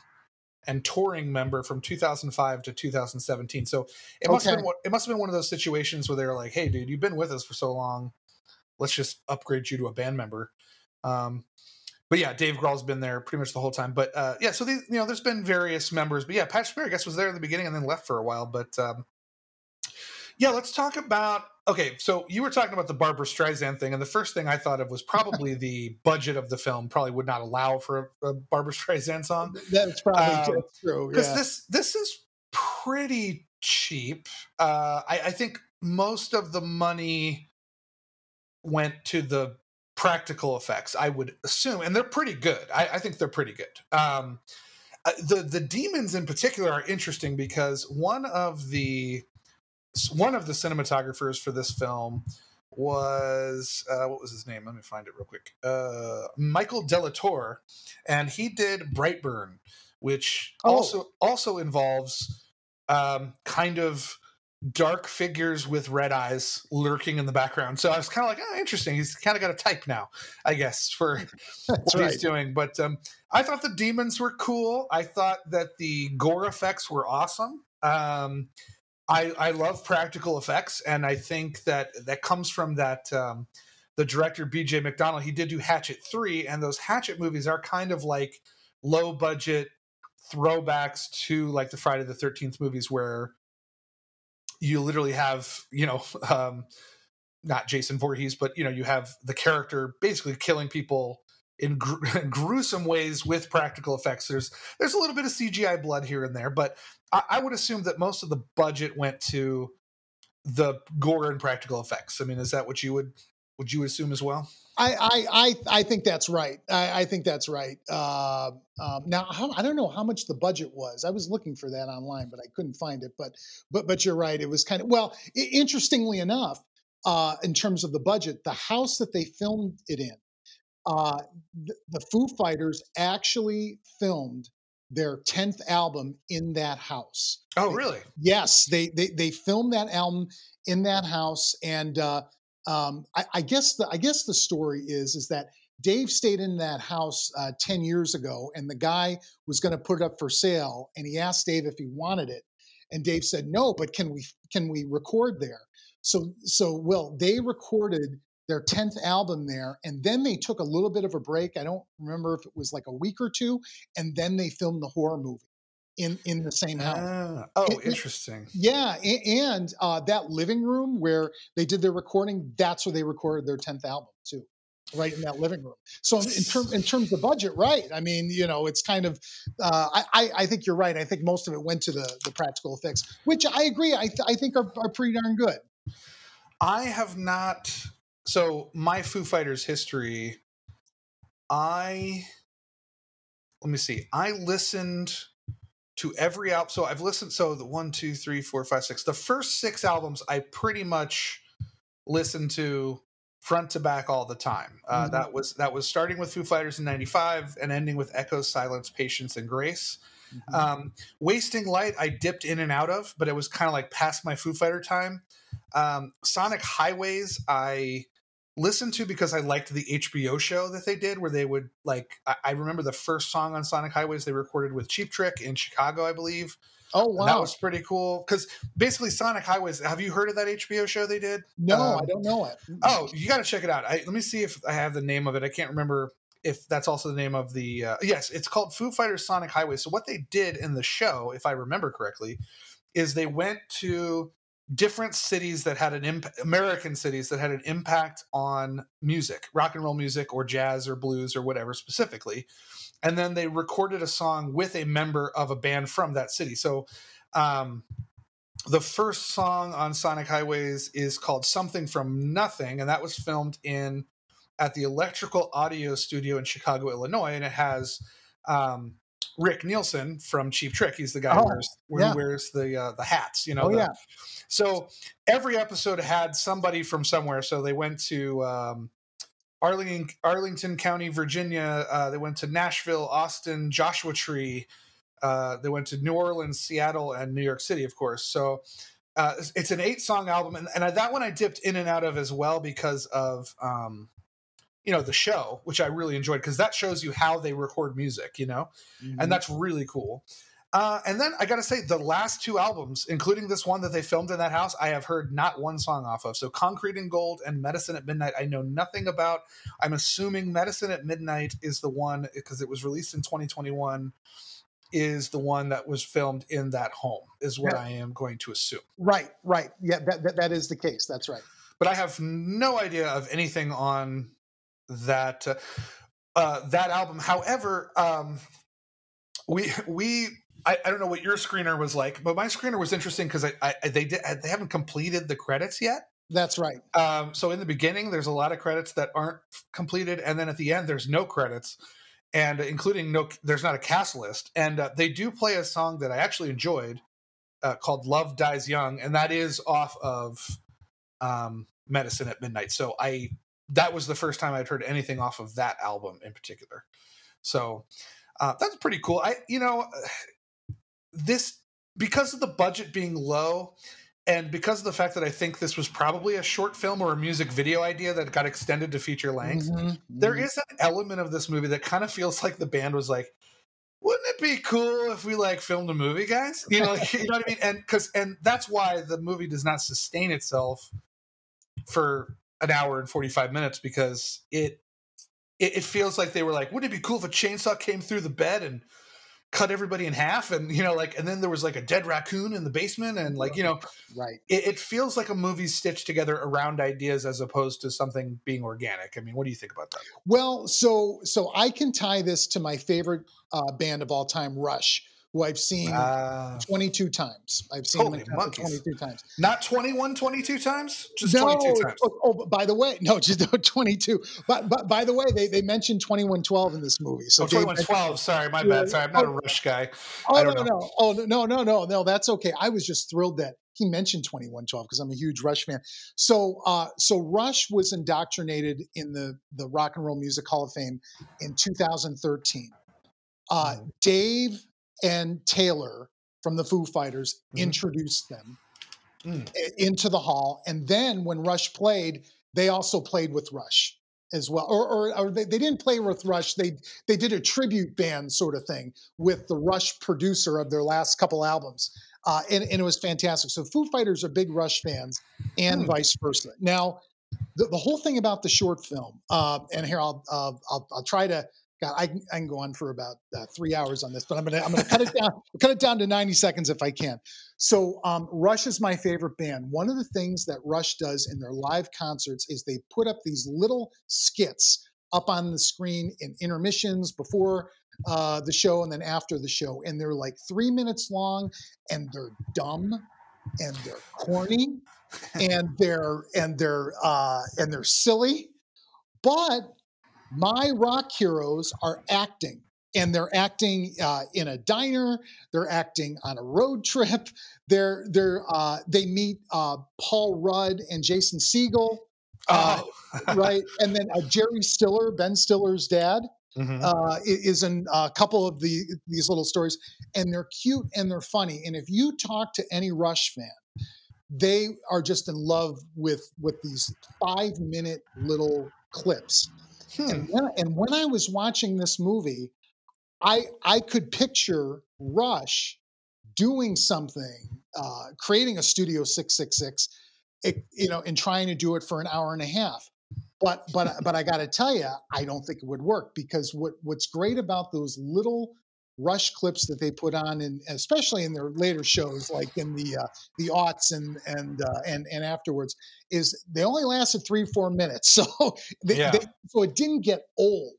[SPEAKER 1] and touring member from 2005 to 2017. So it must have been one- it must have been one of those situations where they were like, "Hey, dude, you've been with us for so long. Let's just upgrade you to a band member." Um, but yeah, Dave Grohl's been there pretty much the whole time. But uh, yeah, so these, you know, there's been various members. But yeah, Pat Smear, I guess, was there in the beginning and then left for a while. But um, yeah, let's talk about. Okay, so you were talking about the Barbra Streisand thing, and the first thing I thought of was probably the budget of the film probably would not allow for a, a Barbra Streisand song
[SPEAKER 2] That's probably
[SPEAKER 1] Um,
[SPEAKER 2] true.
[SPEAKER 1] because
[SPEAKER 2] Yeah.
[SPEAKER 1] this this is pretty cheap. Uh, I, I think most of the money went to the practical effects. I would assume, and they're pretty good. I, I think they're pretty good. Um, uh, the the demons in particular are interesting because one of the one of the cinematographers for this film was uh, what was his name? Let me find it real quick. Uh, Michael Dallatorre, and he did Brightburn, which
[SPEAKER 2] Oh.
[SPEAKER 1] also also involves um, kind of dark figures with red eyes lurking in the background. So I was kind of like, oh, interesting. He's kind of got a type now, I guess, for
[SPEAKER 2] That's
[SPEAKER 1] what
[SPEAKER 2] right.
[SPEAKER 1] he's doing. But um, I thought the demons were cool. I thought that the gore effects were awesome. Um, I, I love practical effects, and I think that that comes from that um, the director B.J. McDonnell. He did do Hatchet three, and those Hatchet movies are kind of like low budget throwbacks to like the Friday the Thirteenth movies, where you literally have you know um, not Jason Voorhees, but you know you have the character basically killing people in gr- gruesome ways with practical effects. There's there's a little bit of CGI blood here and there, but I, I would assume that most of the budget went to the gore and practical effects. I mean, is that what you would Would you assume as well?
[SPEAKER 2] I I I, I think that's right. I, I think that's right. Uh, um, now how, I don't know how much the budget was. I was looking for that online, but I couldn't find it. But but but you're right. It was kind of well. I, interestingly enough, uh, in terms of the budget, the house that they filmed it in, uh, the, the Foo Fighters actually filmed their 10th album in that house.
[SPEAKER 1] Oh, really?
[SPEAKER 2] Yes, they they they filmed that album in that house, and uh, um, I, I, guess the I guess the story is is that Dave stayed in that house uh, 10 years ago, and the guy was going to put it up for sale, and he asked Dave if he wanted it, and Dave said no, but can we can we record there? So so well, they recorded their 10th album there and then they took a little bit of a break i don't remember if it was like a week or two and then they filmed the horror movie in in the same house.
[SPEAKER 1] Ah, oh and, interesting.
[SPEAKER 2] Yeah and, uh, that living room where they did their recording that's where they recorded their 10th album too right in that living room. So in, in terms of budget right i mean you know it's kind of uh, I, I think you're right i think most of it went to the the practical effects which i agree i, th- I think are, are pretty darn good.
[SPEAKER 1] I have not so my Foo Fighters history, I let me see. I listened to every album. So I've listened. So the one, two, three, four, five, six. The first six albums I pretty much listened to front to back all the time. Uh, mm-hmm. That was that was starting with Foo Fighters in '95 and ending with Echo, Silence, Patience, and Grace. Mm-hmm. Um, Wasting Light, I dipped in and out of, but it was kind of like past my Foo Fighter time. Um, Sonic Highways, I listened to because I liked the HBO show that they did, where they would like. I, I remember the first song on Sonic Highways they recorded with Cheap Trick in Chicago, I believe.
[SPEAKER 2] Oh wow,
[SPEAKER 1] that was pretty cool. Because basically, Sonic Highways. Have you heard of that HBO show they did?
[SPEAKER 2] No, um, I don't know it.
[SPEAKER 1] Oh, you got to check it out. I, let me see if I have the name of it. I can't remember if that's also the name of the. Uh, yes, it's called Foo Fighters Sonic Highways. So what they did in the show, if I remember correctly, is they went to different cities that had an american cities that had an impact on music rock and roll music or jazz or blues or whatever specifically. And then they recorded a song with a member of a band from that city. So um, the first song on sonic highways is called something from nothing and that was filmed in at the electrical audio studio in chicago illinois and it has um, Rick Nielsen from Cheap Trick. He's the guy oh, who wears, yeah. wears the uh, the hats. You know.
[SPEAKER 2] Oh
[SPEAKER 1] the,
[SPEAKER 2] yeah.
[SPEAKER 1] So every episode had somebody from somewhere. So they went to um, Arlington, Arlington County, Virginia. Uh, they went to Nashville, Austin, Joshua Tree. Uh, they went to New Orleans, Seattle, and New York City, of course. So uh, it's an eight song album, and, and that one I dipped in and out of as well because of um, you know the show which i really enjoyed because that shows you how they record music you know? Mm-hmm. and that's really cool. Uh, and then i gotta say the last two albums including this one that they filmed in that house i have heard not one song off of. So concrete and gold and medicine at midnight i know nothing about. I'm assuming medicine at midnight is the one because it was released in 2021 is the one that was filmed in that home is what yeah. i am going to assume.
[SPEAKER 2] Right right. Yeah that, that, that is the case. That's right.
[SPEAKER 1] But i have no idea of anything on that uh, uh, that album. However, um, we we I, I, don't know what your screener was like, but my screener was interesting because I, I, they did they haven't completed the credits yet.
[SPEAKER 2] That's right.
[SPEAKER 1] Um, so in the beginning, there's a lot of credits that aren't completed, and then at the end, there's no credits, and including no, there's not a cast list, and uh, they do play a song that I actually enjoyed uh, called "Love Dies Young," and that is off of um, Medicine at Midnight. So I that was the first time I'd heard anything off of that album in particular. So uh, that's pretty cool. I, you know, this because of the budget being low, and because of the fact that I think this was probably a short film or a music video idea that got extended to feature length, mm-hmm, mm-hmm. There is an element of this movie that kind of feels like the band was like, wouldn't it be cool if we like filmed a movie, guys? You know, like, you know what I mean? And because and that's why the movie does not sustain itself for an hour and 45 minutes because it, it, it feels like they were like, wouldn't it be cool if a chainsaw came through the bed and cut everybody in half? And you know like and then there was like a dead raccoon in the basement and like you know
[SPEAKER 2] right.
[SPEAKER 1] it, it, feels like a movie stitched together around ideas as opposed to something being organic. I mean what do you think about that?
[SPEAKER 2] Well so so i can tie this to my favorite uh, band of all time rush who I've seen
[SPEAKER 1] Uh,
[SPEAKER 2] 22 times. I've seen him
[SPEAKER 1] Holy
[SPEAKER 2] in concert
[SPEAKER 1] monkeys.
[SPEAKER 2] 22 times.
[SPEAKER 1] not 21, 22 times? Just
[SPEAKER 2] no,
[SPEAKER 1] 22 times.
[SPEAKER 2] Oh, oh, by the way, no, just 22. But, but by the way, they, they mentioned 2112 in this movie. So
[SPEAKER 1] oh,
[SPEAKER 2] Dave
[SPEAKER 1] 21, 12. Sorry, my bad. Sorry, I'm not a
[SPEAKER 2] oh.
[SPEAKER 1] Rush guy.
[SPEAKER 2] Oh
[SPEAKER 1] I
[SPEAKER 2] no,
[SPEAKER 1] don't
[SPEAKER 2] no, oh no, no, no, no, that's okay. I was just thrilled that he mentioned 2112 because I'm a huge Rush fan. So, uh, so Rush was indoctrinated in the the Rock and Roll Music Hall of Fame in 2013. Uh,
[SPEAKER 1] Mhm.
[SPEAKER 2] Dave and Taylor from the Foo Fighters
[SPEAKER 1] Mhm.
[SPEAKER 2] introduced them
[SPEAKER 1] Mm.
[SPEAKER 2] into the hall, and then when Rush played, they also played with Rush as well, or, or, or they, they didn't play with Rush. They they did a tribute band sort of thing with the Rush producer of their last couple albums, uh, and, and it was fantastic. So Foo Fighters are big Rush fans, and
[SPEAKER 1] Hmm.
[SPEAKER 2] vice versa. Now, the, the whole thing about the short film, uh, and here I'll, uh, I'll I'll try to. God, I, can- I can go on for about uh, three hours on this, but I'm gonna I'm gonna cut it down cut it down to 90 seconds if I can. So um, Rush is my favorite band. One of the things that Rush does in their live concerts is they put up these little skits up on the screen in intermissions before uh, the show and then after the show, and they're like three minutes long, and they're dumb, and they're corny, and they're and they're uh, and they're silly, but my rock heroes are acting and they're acting uh, in a diner they're acting on a road trip they're they're uh, they meet uh, paul rudd and jason segel uh,
[SPEAKER 1] Oh.
[SPEAKER 2] right and then uh, jerry stiller ben stiller's dad
[SPEAKER 1] Mhm.
[SPEAKER 2] uh, is in a couple of the these little stories, and they're cute and they're funny. And if you talk to any Rush fan, they are just in love with with these five minute little clips.
[SPEAKER 1] Hmm.
[SPEAKER 2] And when, and when I was watching this movie, I I could picture Rush doing something, uh, creating a Studio Six Six Six, you know, and trying to do it for an hour and a half. But but but I got to tell you, I don't think it would work because what what's great about those little Rush clips that they put on, and especially in their later shows, like in the uh, the aughts and and uh, and and afterwards, is they only lasted three four minutes, so they,
[SPEAKER 1] Yeah.
[SPEAKER 2] they, so it didn't get old.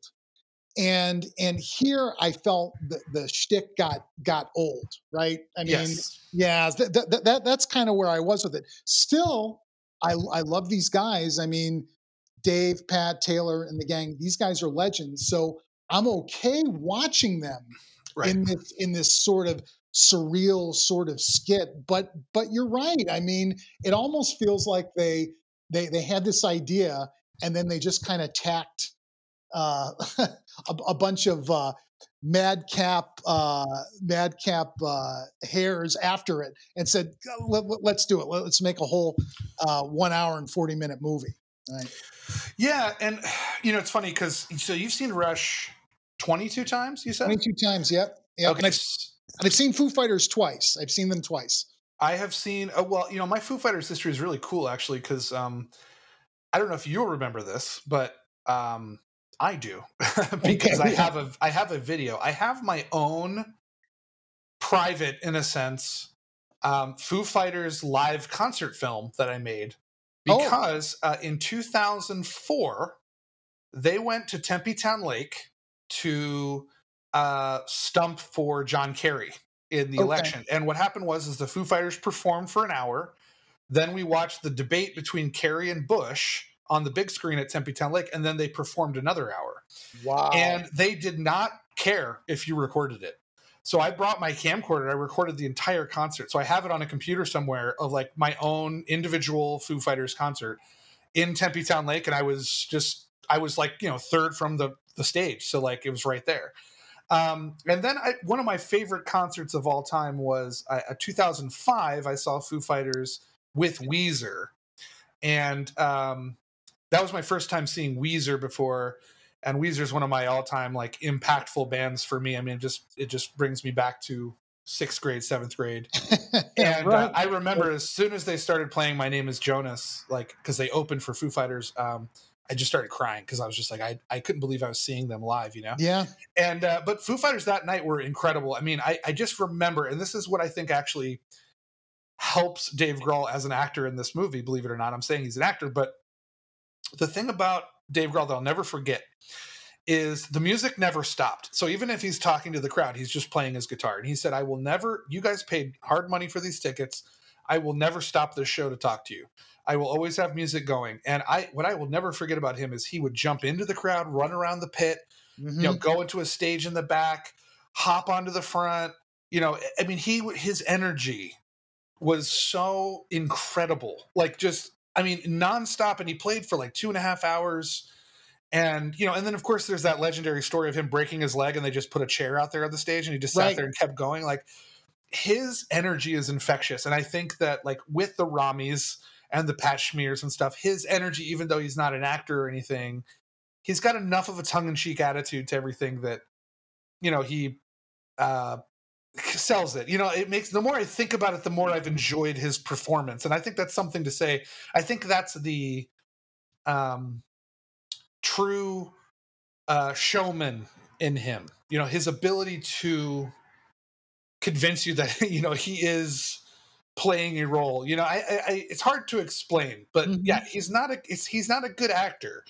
[SPEAKER 2] And and here I felt the the shtick got got old, right? I mean,
[SPEAKER 1] yes.
[SPEAKER 2] yeah, th- th- th- that that's kind of where I was with it. Still, I I love these guys. I mean, Dave, Pat, Taylor, and the gang. These guys are legends. So I'm okay watching them
[SPEAKER 1] Right.
[SPEAKER 2] in this in this sort of surreal sort of skit. But but you're right. I mean, it almost feels like they they they had this idea and then they just kind of tacked uh, a, a bunch of uh, madcap uh, madcap uh, hairs after it and said, Let, us do it. Let's make a whole uh, one hour and forty minute movie." Right.
[SPEAKER 1] Yeah, and you know it's funny because so you've seen Rush twenty two times. You said
[SPEAKER 2] Twenty-two times. Yep. Yep.
[SPEAKER 1] okay.
[SPEAKER 2] And, I've, and I've seen Foo Fighters twice. I've seen them twice.
[SPEAKER 1] I have seen. Uh, well, you know, my Foo Fighters history is really cool actually because um, I don't know if you'll remember this, but um, I do because I have a I have a video. I have my own private, in a sense, um, Foo Fighters live concert film that I made
[SPEAKER 2] Oh.
[SPEAKER 1] because uh, in 2004 they went to Tempe Town Lake to uh, stump for John Kerry in the
[SPEAKER 2] Okay.
[SPEAKER 1] election. And what happened was is the Foo Fighters performed for an hour. Then we watched the debate between Kerry and Bush on the big screen at Tempe Town Lake, and then they performed another hour.
[SPEAKER 2] Wow.
[SPEAKER 1] And they did not care if you recorded it. So I brought my camcorder. I recorded the entire concert. So I have it on a computer somewhere of like my own individual Foo Fighters concert in Tempe Town Lake, and I was just I was like you know third from the the stage, so like it was right there. Um, and then I, one of my favorite concerts of all time was uh, uh, 2005. I saw Foo Fighters with Weezer, and um, that was my first time seeing Weezer before. And Weezer is one of my all-time like impactful bands for me. I mean, it just it just brings me back to sixth grade, seventh grade. And
[SPEAKER 2] right.
[SPEAKER 1] uh, I remember as soon as they started playing "My Name Is Jonas," like because they opened for Foo Fighters, um, I just started crying because I was just like I I couldn't believe I was seeing them live, you know.
[SPEAKER 2] yeah.
[SPEAKER 1] And uh, but Foo Fighters that night were incredible. I mean, I I just remember, and this is what I think actually helps Dave Grohl as an actor in this movie. Believe it or not, I'm saying he's an actor, but the thing about Dave Grohl that I'll never forget is the music never stopped. So even if he's talking to the crowd, he's just playing his guitar. And he said, I will never, you guys paid hard money for these tickets. I will never stop this show to talk to you. I will always have music going. And I what I will never forget about him is he would jump into the crowd, run around the pit, mm-hmm. you know, mm-hmm. go into a stage in the back, hop onto the front. You know, I mean, he his energy was so incredible. Like just, I mean, nonstop. And he played for like two and a half hours. And you know, and then of course there's that legendary story of him breaking his leg and they just put a chair out there on the stage and he just sat right. there and kept going. Like his energy is infectious. And I think that like with the Ramis and the Pat Smears and stuff, his energy, even though he's not an actor or anything, he's got enough of a tongue-in-cheek attitude to everything that, you know, he uh sells it. You know, it makes the more I think about it, the more I've enjoyed his performance. And I think that's something to say. I think that's the um true uh showman in him. You know, his ability to convince you that, you know, he is playing a role. You know, I, I it's hard to explain, but mm-hmm. yeah, he's not a he's not a good actor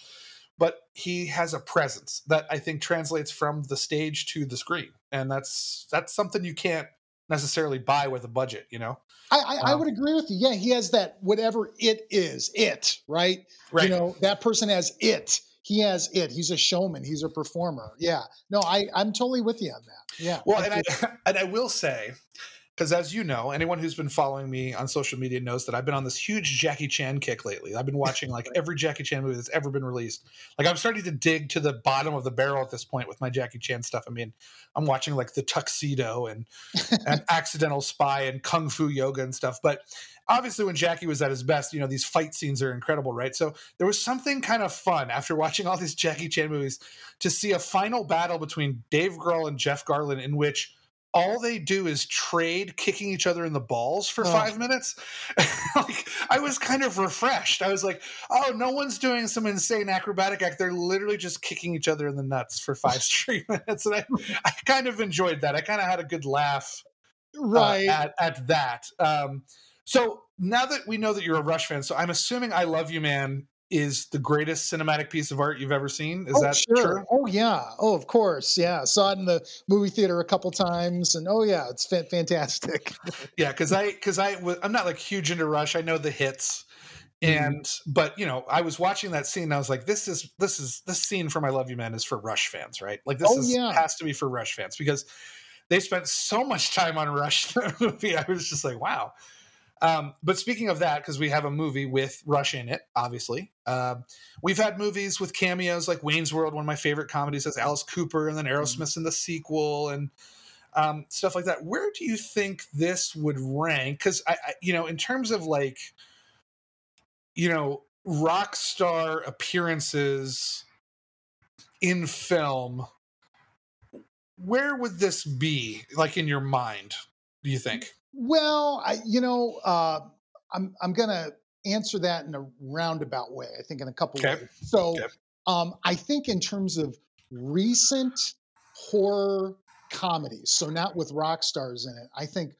[SPEAKER 1] but he has a presence that I think translates from the stage to the screen, and that's that's something you can't necessarily buy with a budget. You know,
[SPEAKER 2] I, I, um, I would agree with you. Yeah, he has that whatever it is, it right. Right. You know, that person has it. He has it. He's a showman. He's a performer. Yeah. No, I I'm totally with you on that. Yeah.
[SPEAKER 1] Well, and I and I will say because as you know, anyone who's been following me on social media knows that I've been on this huge Jackie Chan kick lately. I've been watching like every Jackie Chan movie that's ever been released. Like I'm starting to dig to the bottom of the barrel at this point with my Jackie Chan stuff. I mean, I'm watching like The Tuxedo and and Accidental Spy and Kung Fu Yoga and stuff. But obviously when Jackie was at his best, you know, these fight scenes are incredible, right? So there was something kind of fun after watching all these Jackie Chan movies to see a final battle between Dave Grohl and Jeff Garlin in which all they do is trade kicking each other in the balls for oh. five minutes. like I was kind of refreshed. I was like, oh, no one's doing some insane acrobatic act. They're literally just kicking each other in the nuts for five straight minutes. And I, I kind of enjoyed that. I kind of had a good laugh
[SPEAKER 2] uh, right
[SPEAKER 1] uh, at, at that. Um, so now that we know that you're a Rush fan, so I'm assuming I Love You Man is the greatest cinematic piece of art you've ever seen. Is
[SPEAKER 2] oh,
[SPEAKER 1] that
[SPEAKER 2] sure.
[SPEAKER 1] true?
[SPEAKER 2] Oh yeah. Oh, of course. Yeah. Saw it in the movie theater a couple times, and oh yeah, it's fantastic.
[SPEAKER 1] yeah, because I because I was I'm not like huge into Rush. I know the hits, mm-hmm. and mm. but you know I was watching that scene. and I was like, this is this is this scene from I Love You Man is for Rush fans, right? Like this
[SPEAKER 2] oh,
[SPEAKER 1] is
[SPEAKER 2] yeah.
[SPEAKER 1] has to be for Rush fans because they spent so much time on Rush movie. I was just like, wow. Um, but speaking of that, because we have a movie with Rush in it, obviously, uh, we've had movies with cameos like Wayne's World, one of my favorite comedies, has Alice Cooper, and then mm-hmm. Aerosmith in the sequel, and um, stuff like that. Where do you think this would rank? Because I, I, you know, in terms of like, you know, rock star appearances in film, where would this be? Like in your mind, do you think?
[SPEAKER 2] Well, I, you know, uh, I'm I'm gonna answer that in a roundabout way. I think in a couple okay. ways. So, okay. um, I think in terms of recent horror comedies, so not with rock stars in it. I think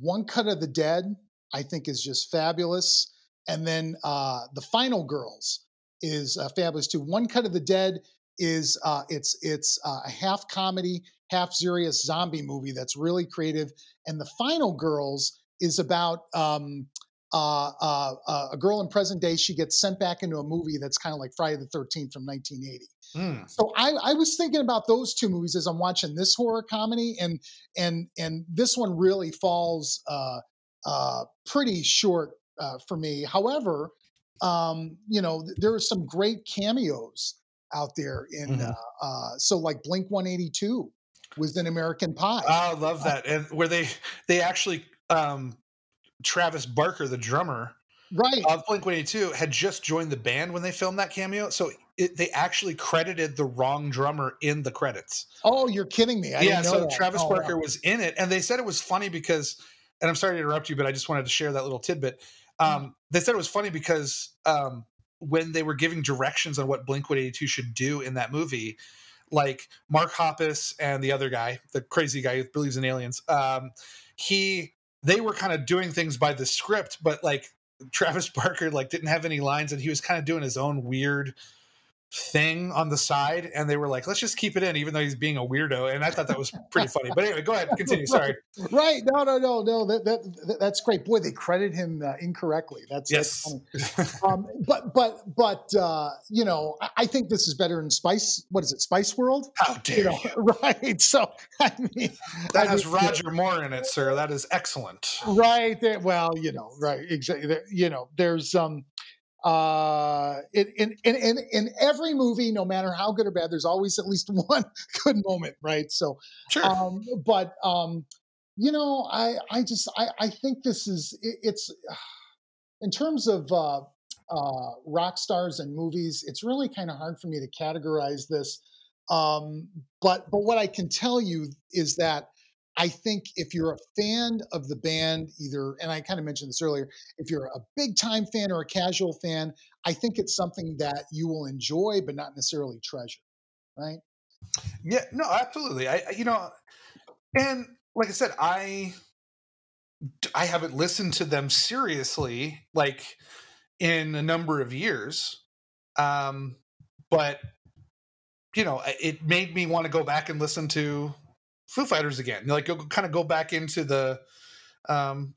[SPEAKER 2] One Cut of the Dead, I think, is just fabulous, and then uh, The Final Girls is uh, fabulous too. One Cut of the Dead is uh, it's it's uh, a half comedy, half serious zombie movie that's really creative. And the Final Girls is about um, uh, uh, uh, a girl in present day. She gets sent back into a movie that's kind of like Friday the Thirteenth from 1980. Mm. So I, I, was thinking about those two movies as I'm watching this horror comedy, and and and this one really falls uh, uh, pretty short uh, for me. However, um, you know, there are some great cameos out there in mm-hmm. so like Blink 182 was in American Pie.
[SPEAKER 1] I love uh, that. and where they they actually um Travis Barker, the drummer
[SPEAKER 2] right
[SPEAKER 1] of Blink 182 had just joined the band when they filmed that cameo. So it, they actually credited the wrong drummer in the credits.
[SPEAKER 2] Oh, you're kidding me. I
[SPEAKER 1] yeah, so
[SPEAKER 2] that.
[SPEAKER 1] Travis
[SPEAKER 2] oh,
[SPEAKER 1] Barker wow. was in it and they said it was funny because and I'm sorry to interrupt you but I just wanted to share that little tidbit. Mm-hmm. Um, they said it was funny because um, when they were giving directions on what Blink 182 should do in that movie, like Mark Hoppus and the other guy, the crazy guy who believes in aliens, um, he they were kind of doing things by the script, but like Travis Barker like didn't have any lines and he was kind of doing his own weird thing on the side and they were like let's just keep it in even though he's being a weirdo and i thought that was pretty funny. But anyway go ahead continue sorry.
[SPEAKER 2] Right no no no no that, that that's great. Boy they credit him uh, incorrectly. That's
[SPEAKER 1] yes.
[SPEAKER 2] that's um, but but but uh, you know I, think this is better in spice what is it spice world?
[SPEAKER 1] How dare you, know,
[SPEAKER 2] you. right so i mean
[SPEAKER 1] that
[SPEAKER 2] I
[SPEAKER 1] has
[SPEAKER 2] mean,
[SPEAKER 1] roger yeah. moore in it sir. That is excellent.
[SPEAKER 2] Right there well you know right exactly you know there's um uh, in, in, in, in every movie, no matter how good or bad, there's always at least one good moment, right? So,
[SPEAKER 1] sure.
[SPEAKER 2] Um, but, um, you know, I, I just, I, I think this is, it, it's, in terms of, uh, uh, rock stars and movies, it's really kind of hard for me to categorize this. Um, but, but what I can tell you is that I think if you're a fan of the band, either, and I kind of mentioned this earlier, if you're a big time fan or a casual fan, I think it's something that you will enjoy, but not necessarily treasure. Right.
[SPEAKER 1] Yeah, no, absolutely. I, you know, and like I said, I, I haven't listened to them seriously, like in a number of years. Um, but you know, it made me want to go back and listen to Foo Fighters again. Like go kind of go back into the um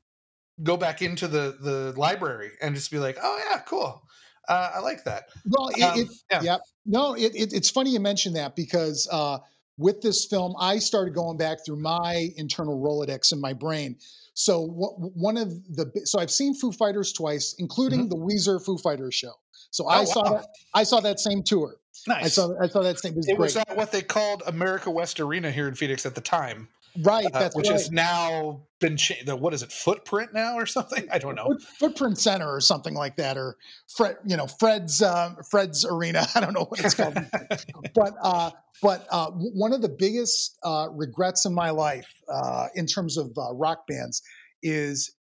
[SPEAKER 1] go back into the the library and just be like, oh yeah, cool. Uh, I like that.
[SPEAKER 2] Well, it, um, it yeah. yeah. no, it, it, it's funny you mentioned that because uh, with this film, I started going back through my internal Rolodex in my brain. So what, one of the so I've seen Foo Fighters twice, including mm-hmm. the Weezer Foo Fighters show. So oh, I saw wow. that I saw that same tour.
[SPEAKER 1] Nice.
[SPEAKER 2] I saw I saw that same. It was,
[SPEAKER 1] it was at what they called America West Arena here in Phoenix at the time.
[SPEAKER 2] Right, uh, that's
[SPEAKER 1] which
[SPEAKER 2] right.
[SPEAKER 1] has now been changed. What is it, Footprint now or something? I don't know.
[SPEAKER 2] Footprint Center or something like that, or Fred, you know, Fred's uh, Fred's Arena. I don't know what it's called, but uh, but uh, one of the biggest uh, regrets in my life uh, in terms of uh, rock bands is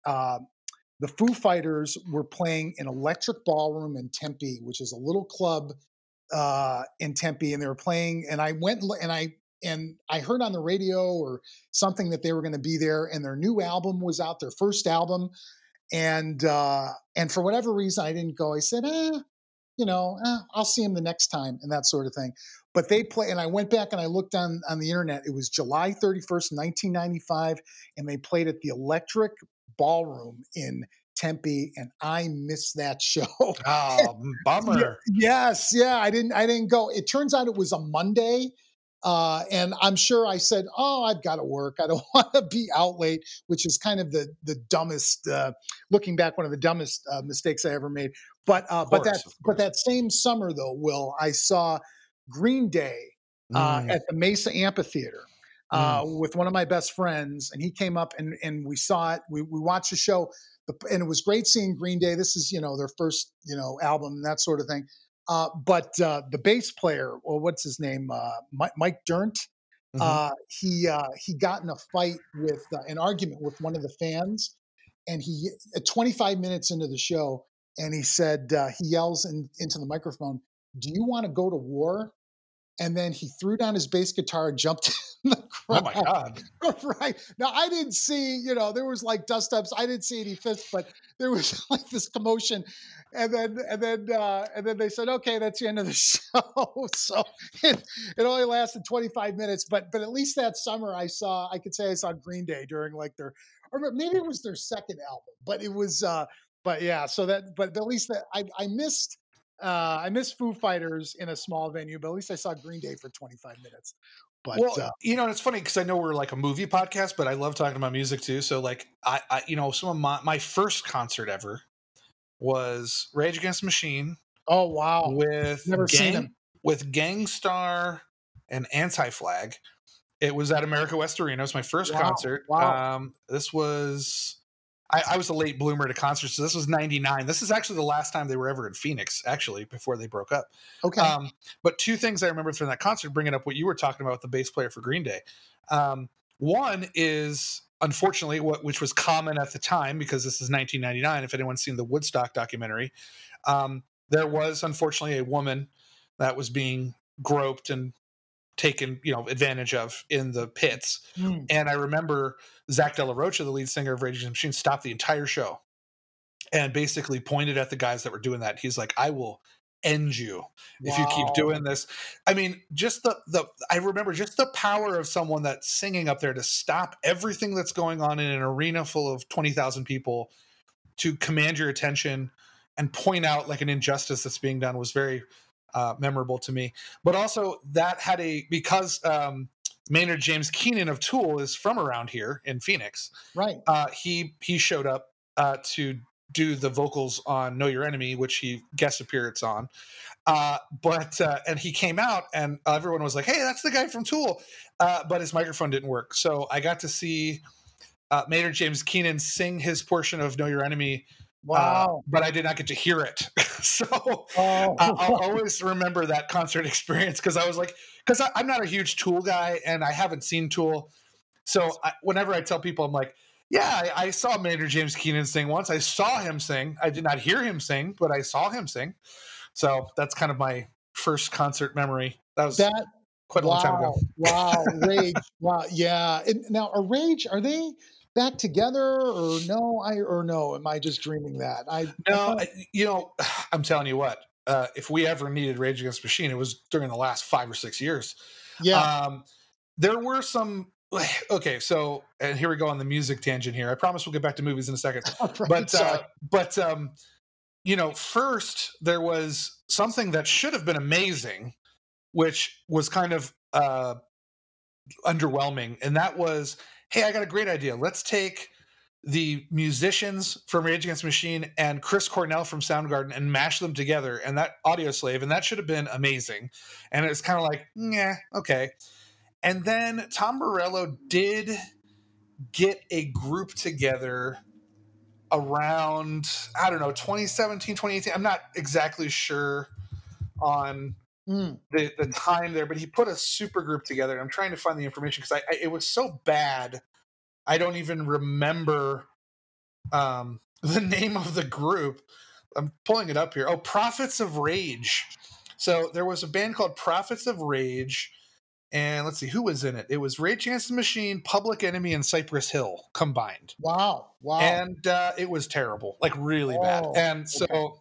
[SPEAKER 2] the Foo Fighters were playing an Electric Ballroom in Tempe, which is a little club uh, in Tempe, and they were playing. And I went and I and I heard on the radio or something that they were going to be there, and their new album was out, their first album, and uh, and for whatever reason I didn't go. I said, eh, you know, eh, I'll see him the next time, and that sort of thing. But they play, and I went back and I looked on on the internet. It was July thirty first, nineteen ninety five, and they played at the Electric Ballroom in Tempe, and I missed that show.
[SPEAKER 1] Oh, bummer.
[SPEAKER 2] yes, yeah, I didn't. I didn't go. It turns out it was a Monday, uh, and I'm sure I said, "Oh, I've got to work. I don't want to be out late," which is kind of the the dumbest. Uh, looking back, one of the dumbest uh, mistakes I ever made. But uh, course, but that but that same summer though, Will I saw Green Day uh, mm. at the Mesa Amphitheater. Uh, mm. with one of my best friends, and he came up and and we saw it. We we watched the show and it was great seeing Green Day. This is you know their first you know album and that sort of thing. Uh, but uh, the bass player, well, what's his name? Uh, Mike, Mike Dirnt. Mm-hmm. Uh, he uh, he got in a fight with uh, an argument with one of the fans, and he 25 minutes into the show, and he said he yells in, into the microphone, "Do you want to go to war?" and then he threw down his bass guitar and jumped in the.
[SPEAKER 1] Oh my god!
[SPEAKER 2] right now, I didn't see. You know, there was like dust ups. I didn't see any fists, but there was like this commotion, and then and then uh, and then they said, "Okay, that's the end of the show." so it, it only lasted 25 minutes, but but at least that summer, I saw. I could say I saw Green Day during like their, or maybe it was their second album, but it was. uh but yeah, so that, but at least that I, I missed uh, I miss Foo Fighters in a small venue, but at least I saw Green Day for 25 minutes. But
[SPEAKER 1] well,
[SPEAKER 2] uh,
[SPEAKER 1] you know, it's funny because I know we're like a movie podcast, but I love talking about music too. So, like, I, I you know, some of my my first concert ever was Rage Against the Machine.
[SPEAKER 2] Oh wow!
[SPEAKER 1] With
[SPEAKER 2] never
[SPEAKER 1] Gang,
[SPEAKER 2] seen
[SPEAKER 1] with Gang Starr and Anti Flag. It was at America West Arena. It was my first
[SPEAKER 2] wow.
[SPEAKER 1] concert.
[SPEAKER 2] Wow.
[SPEAKER 1] Um, this was I, I, was a late bloomer to concerts, so this was '99. This is actually the last time they were ever in Phoenix, actually, before they broke up.
[SPEAKER 2] Okay.
[SPEAKER 1] Um, but two things I remember from that concert, bringing up what you were talking about with the bass player for Green Day. Um, one is unfortunately what which was common at the time because this is 1999. If anyone's seen the Woodstock documentary, um, there was unfortunately a woman that was being groped and taken you know advantage of in the pits. Mm. And I remember Zack De La Rocha, the lead singer of Rage Against the Machine, stopped the entire show and basically pointed at the guys that were doing that. He's like, "I will end you if you keep doing this. I mean, just the the I remember just the power of someone that's singing up there to stop everything that's going on in an arena full of 20,000 people to command your attention and point out like an injustice that's being done was very uh, memorable to me. But also that had a because um, Maynard James Keenan of Tool is from around here in Phoenix.
[SPEAKER 2] Right.
[SPEAKER 1] Uh, he he showed up uh, to do the vocals on "Know Your Enemy," which he guest appearance on. Uh, but uh, and he came out, and everyone was like, "Hey, that's the guy from Tool," uh, but his microphone didn't work. So I got to see uh, Maynard James Keenan sing his portion of "Know Your Enemy." Uh,
[SPEAKER 2] Wow.
[SPEAKER 1] but I did not get to hear it. so
[SPEAKER 2] oh.
[SPEAKER 1] I- I'll always remember that concert experience because I was like, because I'm not a huge Tool guy and I haven't seen Tool. So I, whenever I tell people, I'm like, yeah, I, I saw Maynard James Keenan sing once. I saw him sing. I did not hear him sing, but I saw him sing. So that's kind of my first concert memory. That was
[SPEAKER 2] that
[SPEAKER 1] quite a long time ago.
[SPEAKER 2] wow, wow, Rage, wow, yeah. And now, are Rage are they back together or no? I or no? Am I just dreaming that? I
[SPEAKER 1] No, I, you know, I'm telling you what. Uh, if we ever needed Rage Against Machine, it was during the last five or six years.
[SPEAKER 2] yeah,
[SPEAKER 1] Um, there were some. Okay, so and here we go on the music tangent here. I promise we'll get back to movies in a second.
[SPEAKER 2] right,
[SPEAKER 1] But uh, but um, you know, first there was something that should have been amazing, which was kind of uh, underwhelming, and that was, hey, I got a great idea. Let's take the musicians from Rage Against Machine and Chris Cornell from Soundgarden and mash them together, and that Audioslave, and that should have been amazing. And it's kind of like, yeah, okay. And then Tom Morello did get a group together around, I don't know, 2017, 2018. I'm not exactly sure on
[SPEAKER 2] Mm,
[SPEAKER 1] the, the time there, but he put a super group together. I'm trying to find the information because I, I it was so bad, I don't even remember um, the name of the group. I'm pulling it up here. Oh, Prophets of Rage. So there was a band called Prophets of Rage, and let's see who was in it. It was Rage Against the Machine, Public Enemy, and Cypress Hill combined
[SPEAKER 2] wow, wow.
[SPEAKER 1] and uh, it was terrible, like really bad.
[SPEAKER 2] Oh,
[SPEAKER 1] And so,
[SPEAKER 2] okay.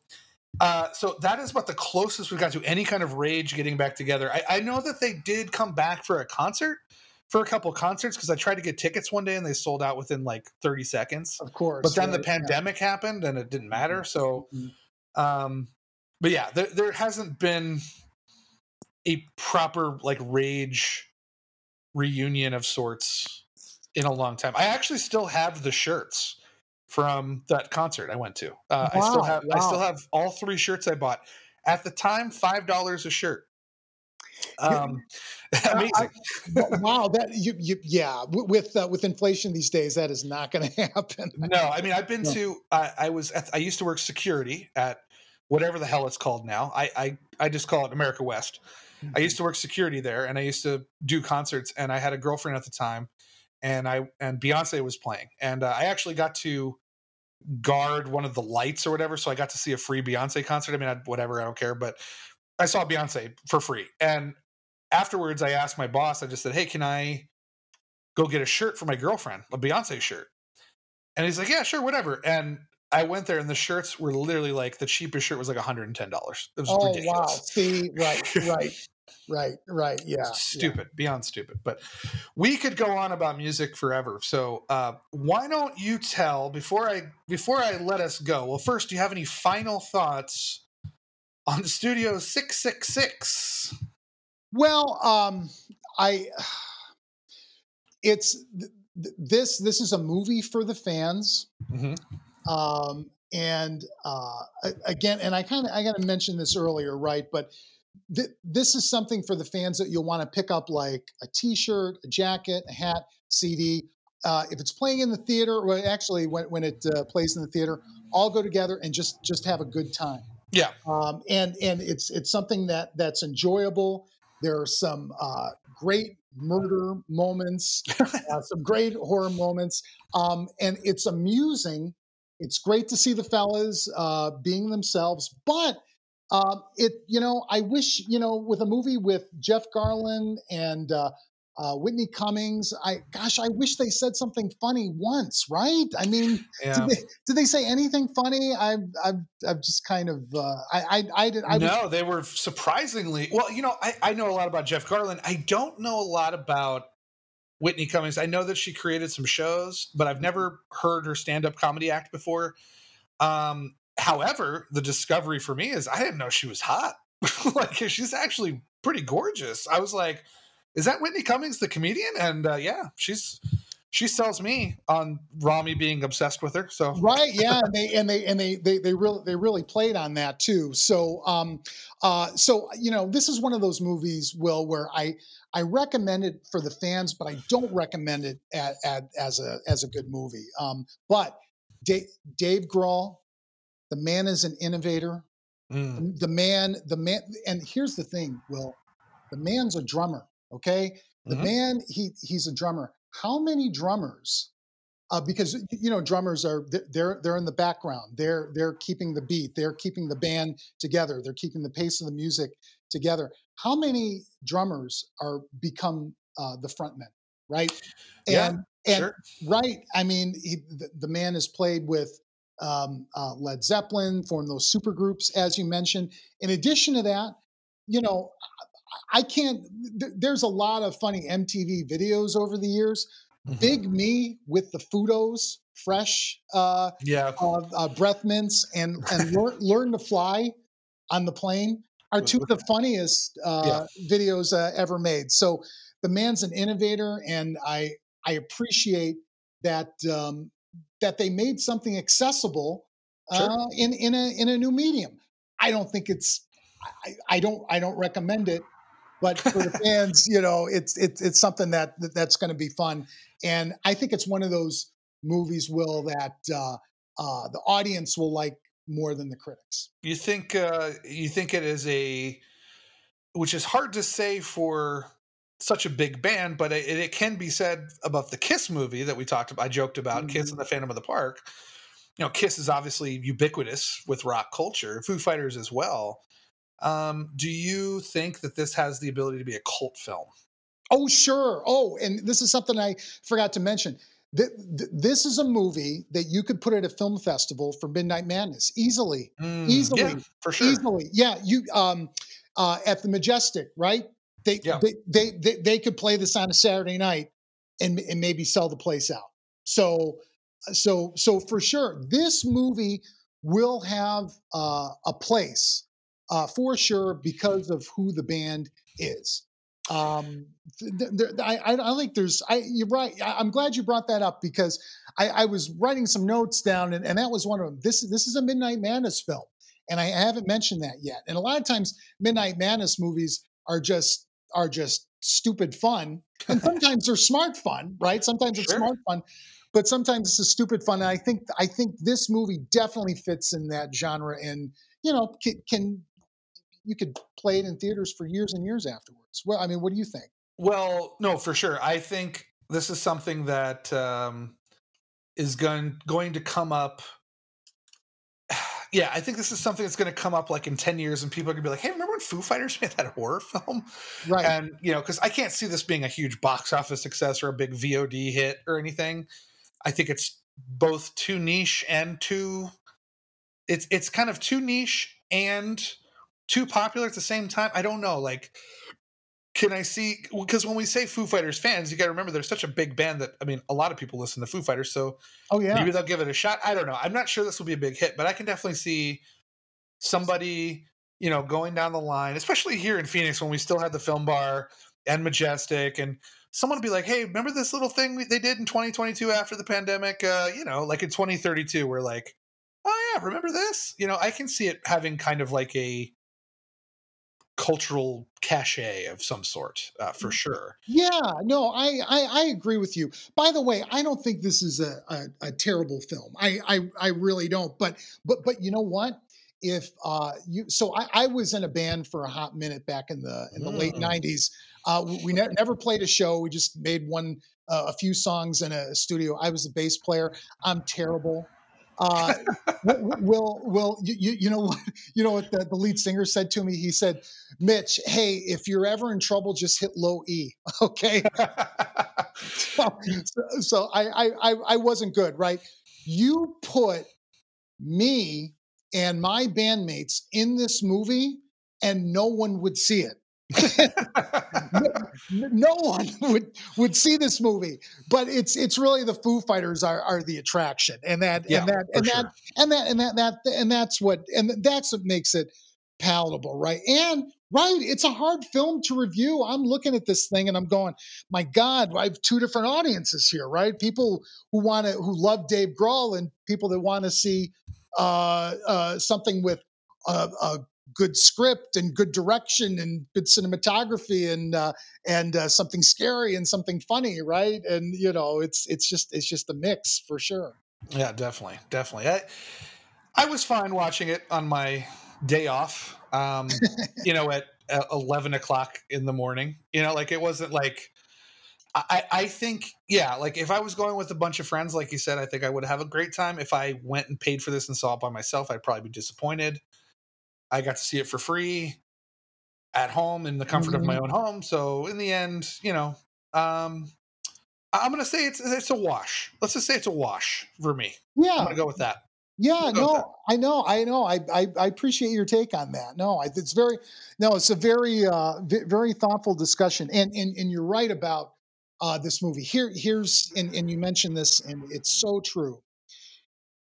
[SPEAKER 1] Uh, so that is about the closest we got to any kind of rage getting back together. I, I know that they did come back for a concert, for a couple concerts, because I tried to get tickets one day and they sold out within like 30 seconds.
[SPEAKER 2] of course.
[SPEAKER 1] But then the
[SPEAKER 2] right, yeah.
[SPEAKER 1] pandemic happened and it didn't matter. So,
[SPEAKER 2] Mhm.
[SPEAKER 1] um, but yeah, there, there hasn't been a proper like rage reunion of sorts in a long time. I actually still have the shirts from that concert I went to. Uh, I still
[SPEAKER 2] Wow,
[SPEAKER 1] have I still have all three shirts I bought at the time. Five dollars a shirt. Um, amazing.
[SPEAKER 2] Wa- wow, that you, you yeah. w- With uh, with inflation these days, that is not going to happen.
[SPEAKER 1] No, I mean I've been
[SPEAKER 2] No.
[SPEAKER 1] to. I, I was. At, I used to work security at whatever the hell it's called now. I I, I just call it America West. I used to work security there, and I used to do concerts. And I had a girlfriend at the time, and I and Beyonce was playing, and uh, I actually got to guard one of the lights or whatever. So I got to see a free Beyonce concert. I mean, I, whatever, I don't care, but I saw Beyonce for free. And afterwards, I asked my boss. I just said, "Hey, can I go get a shirt for my girlfriend, a Beyonce shirt?" And he's like, "Yeah, sure, whatever." And I went there, and the shirts were literally like the cheapest shirt was like one hundred and ten dollars. It was
[SPEAKER 2] Oh
[SPEAKER 1] ridiculous.
[SPEAKER 2] wow! See, right, right, right, right. Yeah, yeah.
[SPEAKER 1] stupid, beyond stupid. But we could go on about music forever. So uh, why don't you tell before I before I let us go? Well, first, do you have any final thoughts on Studio Six Six Six?
[SPEAKER 2] Well, um, I it's th- th- this this is a movie for the fans.
[SPEAKER 1] Mhm.
[SPEAKER 2] um, and uh, again, and I kind of I got to mention this earlier, right? But th- this is something for the fans that you'll want to pick up, like a T-shirt, a jacket, a hat, CD. Uh, if it's playing in the theater, well, actually, when when it uh, plays in the theater, all go together and just just have a good time.
[SPEAKER 1] Yeah.
[SPEAKER 2] Um, and and it's it's something that that's enjoyable. There are some uh, great murder moments, uh, some great horror moments, um, and it's amusing. It's great to see the fellas uh, being themselves, but um, it you know I wish you know with a movie with Jeff Garlin and uh, uh, Whitney Cummings. I gosh, I wish they said something funny once, right? I mean,
[SPEAKER 1] Yeah.
[SPEAKER 2] did, they, did they say anything funny? I've I've, I've just kind of uh, I I I did I was-
[SPEAKER 1] no, they were surprisingly well. You know, I, I know a lot about Jeff Garlin. I don't know a lot about Whitney Cummings. I know that she created some shows, but I've never heard her stand up comedy act before. Um, however, the discovery for me is I didn't know she was hot. like she's actually pretty gorgeous. I was like, is that Whitney Cummings, the comedian? And uh, yeah, she's she sells me on Rami being obsessed with her. So
[SPEAKER 2] right yeah and they and they and they they, they really they really played on that too so um uh so you know this is one of those movies will where i i recommend it for the fans but i don't recommend it at, at, as a as a good movie um but dave, dave grohl the man is an innovator.
[SPEAKER 1] Mm,
[SPEAKER 2] the man the man and here's the thing will. The man's a drummer okay? The
[SPEAKER 1] Mhm.
[SPEAKER 2] man he he's a drummer. How many drummers uh, because you know drummers are they're they're in the background. They're they're keeping the beat. They're keeping the band together. They're keeping the pace of the music together. How many drummers are become uh, the frontmen right?
[SPEAKER 1] Yeah,
[SPEAKER 2] and and
[SPEAKER 1] sure.
[SPEAKER 2] right i mean he, the, the man has played with um, uh, led zeppelin formed those super groups as you mentioned in addition to that you know i can't th- there's a lot of funny mtv videos over the years
[SPEAKER 1] Mhm.
[SPEAKER 2] big me with the Footos fresh uh,
[SPEAKER 1] Yeah.
[SPEAKER 2] uh, uh, breath mints and and learn, learn to fly on the plane are two of the funniest uh, videos uh, ever made. So the man's an innovator, and I I appreciate that um, that they made something accessible
[SPEAKER 1] Sure.
[SPEAKER 2] uh, in in a in a new medium. I don't think it's I, I don't I don't recommend it, but for the fans, you know, it's it's it's something that, that that's going to be fun, and I think it's one of those movies, Will, that uh, uh, the audience will like more than the critics.
[SPEAKER 1] You think uh, you think it is a, which is hard to say for such a big band, but it, it can be said about the Kiss movie that we talked about. I joked about Kiss
[SPEAKER 2] Mhm.
[SPEAKER 1] and the Phantom of the Park. You know, Kiss is obviously ubiquitous with rock culture. Foo Fighters as well. Um, do you think that this has the ability to be a cult film?
[SPEAKER 2] Oh, sure. Oh, and this is something I forgot to mention. Th- th- This is a movie that you could put at a film festival for Midnight Madness easily.
[SPEAKER 1] Mm,
[SPEAKER 2] Easily.
[SPEAKER 1] yeah, for sure.
[SPEAKER 2] Easily, yeah. You um, uh, at the Majestic, right? They,
[SPEAKER 1] Yeah.
[SPEAKER 2] they, they they they could play this on a Saturday night and and maybe sell the place out. So so so for sure, this movie will have uh, a place uh, for sure because of who the band is. Um, th- th- I, I, I think there's, I, you're right. I, I'm glad you brought that up because I, I was writing some notes down and, and that was one of them. This, this is a Midnight Madness film. And I haven't mentioned that yet. And a lot of times Midnight Madness movies are just, are just stupid fun. And sometimes they're smart fun, right? Sometimes it's
[SPEAKER 1] Sure.
[SPEAKER 2] smart fun, but sometimes it's a stupid fun. And I think, I think this movie definitely fits in that genre and, you know, can, can you could play it in theaters for years and years afterwards. Well, I mean, what do you think?
[SPEAKER 1] Well, no, for sure. I think this is something that um, is going going to come up. Yeah, I think this is something that's going to come up like in ten years, and people are going to be like, "Hey, remember when Foo Fighters made that horror film?"
[SPEAKER 2] Right.
[SPEAKER 1] And you know, because I can't see this being a huge box office success or a big VOD hit or anything. I think it's both too niche and too. It's it's kind of too niche and too popular at the same time. I don't know. Like, can I see? Because when we say Foo Fighters fans, you got to remember they're such a big band that I mean, a lot of people listen to Foo Fighters, so
[SPEAKER 2] oh yeah.
[SPEAKER 1] maybe they'll give it a shot. I don't know. I'm not sure this will be a big hit, but I can definitely see somebody, you know, going down the line, especially here in Phoenix when we still had the Film Bar and Majestic, and someone will be like, "Hey, remember this little thing we, they did in 2022 after the pandemic? Uh, you know, like in 2032, we're like." Oh yeah, remember this? You know, I can see it having kind of like a cultural cachet of some sort, uh, for sure.
[SPEAKER 2] Yeah, no, I, I I agree with you. By the way, I don't think this is a, a, a terrible film. I, I I really don't. But but but you know what? If uh you so I, I was in a band for a hot minute back in the in the late
[SPEAKER 1] Mm.
[SPEAKER 2] '90s. Uh, we we ne- never played a show. We just made one uh, a few songs in a studio. I was a bass player. I'm terrible. Uh, will will you, you know what you know what the, the lead singer said to me? He said, "Mitch, hey, if you're ever in trouble, just hit low E, okay?" so, so I, I I wasn't good, right? You put me and my bandmates in this movie, and no one would see it no, no, one would would see this movie, but it's it's really the Foo Fighters are, are the attraction, and that yeah, and that and sure. that and that and that that and that's what and that's what makes it palatable, right? And right, it's a hard film to review. I'm looking at this thing and I'm going, my God, I have two different audiences here, right? People who want to who love Dave Grohl and people that want to see uh, uh, something with a, a good script and good direction and good cinematography and uh, and uh, something scary and something funny, right? And you know, it's it's just it's just a mix for sure.
[SPEAKER 1] Yeah, definitely, definitely. I I was fine watching it on my day off. Um, you know, at, at eleven o'clock in the morning. You know, like it wasn't like. I, I think, yeah, like if I was going with a bunch of friends, like you said, I think I would have a great time. If I went and paid for this and saw it by myself, I'd probably be disappointed. I got to see it for free at home in the comfort mm-hmm. of my mm-hmm. own home. So in the end, you know, um, I'm going to say it's it's a wash. Let's just say it's a wash for me.
[SPEAKER 2] Yeah,
[SPEAKER 1] I'm going to go with that.
[SPEAKER 2] Yeah, no, I know, I know. I, I, I appreciate your take on that. No, it's very no, it's a very uh, very thoughtful discussion, and and and you're right about uh, this movie. Here here's and and you mentioned this, and it's so true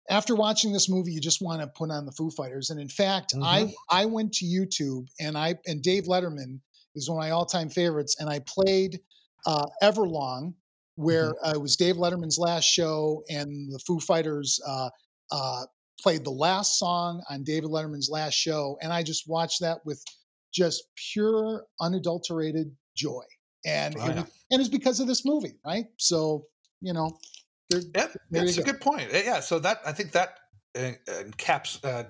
[SPEAKER 2] after watching this movie, you just want to put on the Foo Fighters. And in fact, mm-hmm. I I went to YouTube and I and Dave Letterman is one of my all time favorites, and I played uh, Everlong, where mm-hmm. uh, it was Dave Letterman's last show, and the Foo Fighters uh, uh, played the last song on David Letterman's last show, and I just watched that with just pure, unadulterated joy. And oh, it was, and it's because of this movie, right? So you know,
[SPEAKER 1] yeah, that's a good point. Yeah, so that I think that uh, encaps. Uh,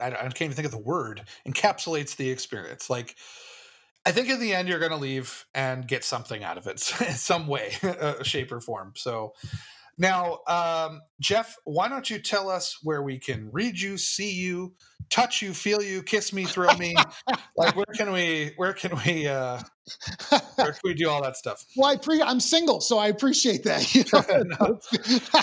[SPEAKER 1] I, I can't even think of the word. Encapsulates the experience. Like, I think in the end you're going to leave and get something out of it, some way, uh, shape or form. So, now, um, Jeff, why don't you tell us where we can read you, see you, touch you, feel you, kiss me, thrill me? like, where can we, where can we, uh, where can we do all that stuff?
[SPEAKER 2] Well, I pre- I'm single, so I appreciate that. You
[SPEAKER 1] know?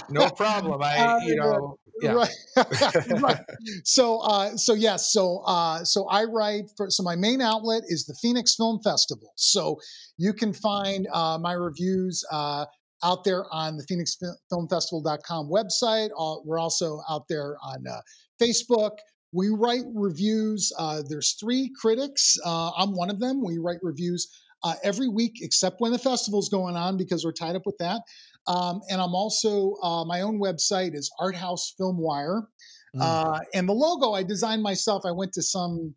[SPEAKER 1] no, no, problem. I, uh, you know, yeah.
[SPEAKER 2] Right. right. So, uh, so yes, so, uh, so I write for, so my main outlet is the Phoenix Film Festival. So you can find, uh, my reviews, uh, out there on the phoenixfilmfestival.com website. we're also out there on uh, Facebook. We write reviews. Uh, there's three critics. Uh, I'm one of them. We write reviews uh, every week, except when the festival's going on, because we're tied up with that. Um, and I'm also uh, my own website is Art House Film Wire, mm. Uh, and the logo I designed myself. I went to some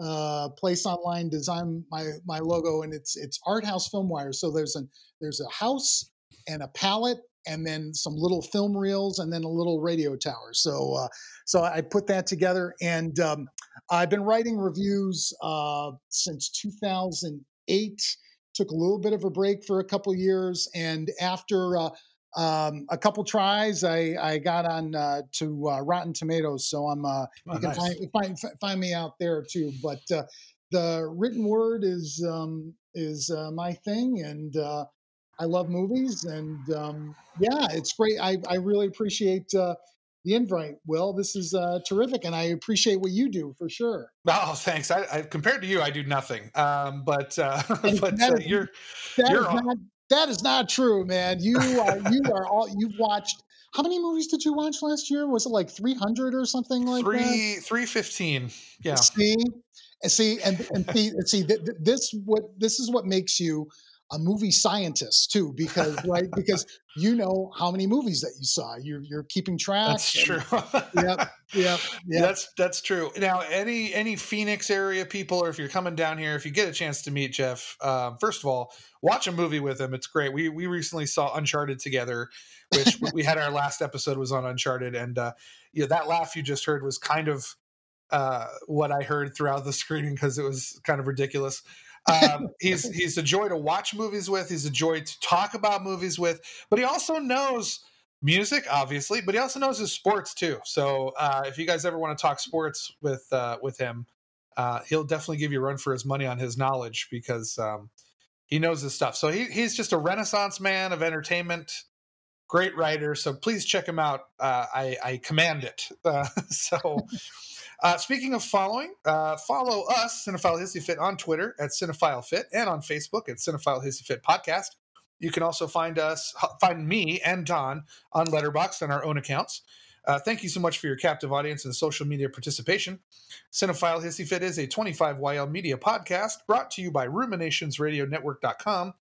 [SPEAKER 2] uh, place online, design my my logo, and it's it's Art House Film Wire. So there's an there's a house and a palette and then some little film reels and then a little radio tower. So, uh, so I put that together, and um, I've been writing reviews uh, since 2008. Took a little bit of a break for a couple years, and after uh, um, a couple tries, I, I got on uh, to uh, Rotten Tomatoes. So I'm uh, oh, you can nice. find, find, find me out there too. But the written word is um, is my thing, and I love movies, and um, yeah, it's great. I, I really appreciate uh, the invite, Will. This is uh, terrific, and I appreciate what you do for sure.
[SPEAKER 1] Oh, thanks. I, I compared to you, I do nothing. Um, but uh, but uh, you're
[SPEAKER 2] that
[SPEAKER 1] you're
[SPEAKER 2] is not, that is not true, man. You are you are all you've watched. How many movies did you watch last year? Was it like three hundred or something like
[SPEAKER 1] three three fifteen? Yeah.
[SPEAKER 2] See, and see, and and see, and see. This what this is what makes you a movie scientist too, because right, because you know how many movies that you saw. You're you're keeping track.
[SPEAKER 1] That's and, true.
[SPEAKER 2] yep, yep, yep.
[SPEAKER 1] That's that's true. Now, any any Phoenix area people, or if you're coming down here, if you get a chance to meet Jeff, um, first of all, watch a movie with him. It's great. We we recently saw Uncharted together, which we had our last episode was on Uncharted, and uh, yeah, that laugh you just heard was kind of uh, what I heard throughout the screening because it was kind of ridiculous. Um, he's he's a joy to watch movies with. He's a joy to talk about movies with. But he also knows music, obviously, but he also knows his sports too. So uh, if you guys ever want to talk sports with uh, with him, uh, he'll definitely give you a run for his money on his knowledge because um, he knows his stuff. So he, he's just a renaissance man of entertainment. Great writer. So please check him out. Uh, I, I command it. Uh, so. Uh, speaking of following, uh, follow us, Cinephile Hissy Fit, on Twitter at Cinephile Fit and on Facebook at Cinephile Hissy Fit Podcast. You can also find us, find me and Don on Letterboxd on our own accounts. Uh, thank you so much for your captive audience and social media participation. Cinephile Hissy Fit is a 25YL media podcast brought to you by RuminationsRadioNetwork.com.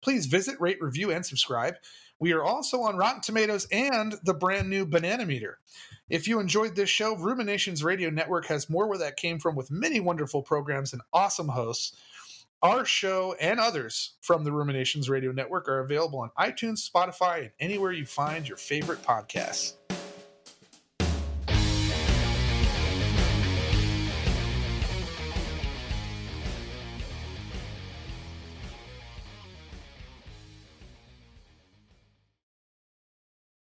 [SPEAKER 1] Please visit, rate, review, and subscribe. We are also on Rotten Tomatoes and the brand new Banana Meter. If you enjoyed this show, Ruminations Radio Network has more where that came from with many wonderful programs and awesome hosts. Our show and others from the Ruminations Radio Network are available on iTunes, Spotify, and anywhere you find your favorite podcasts.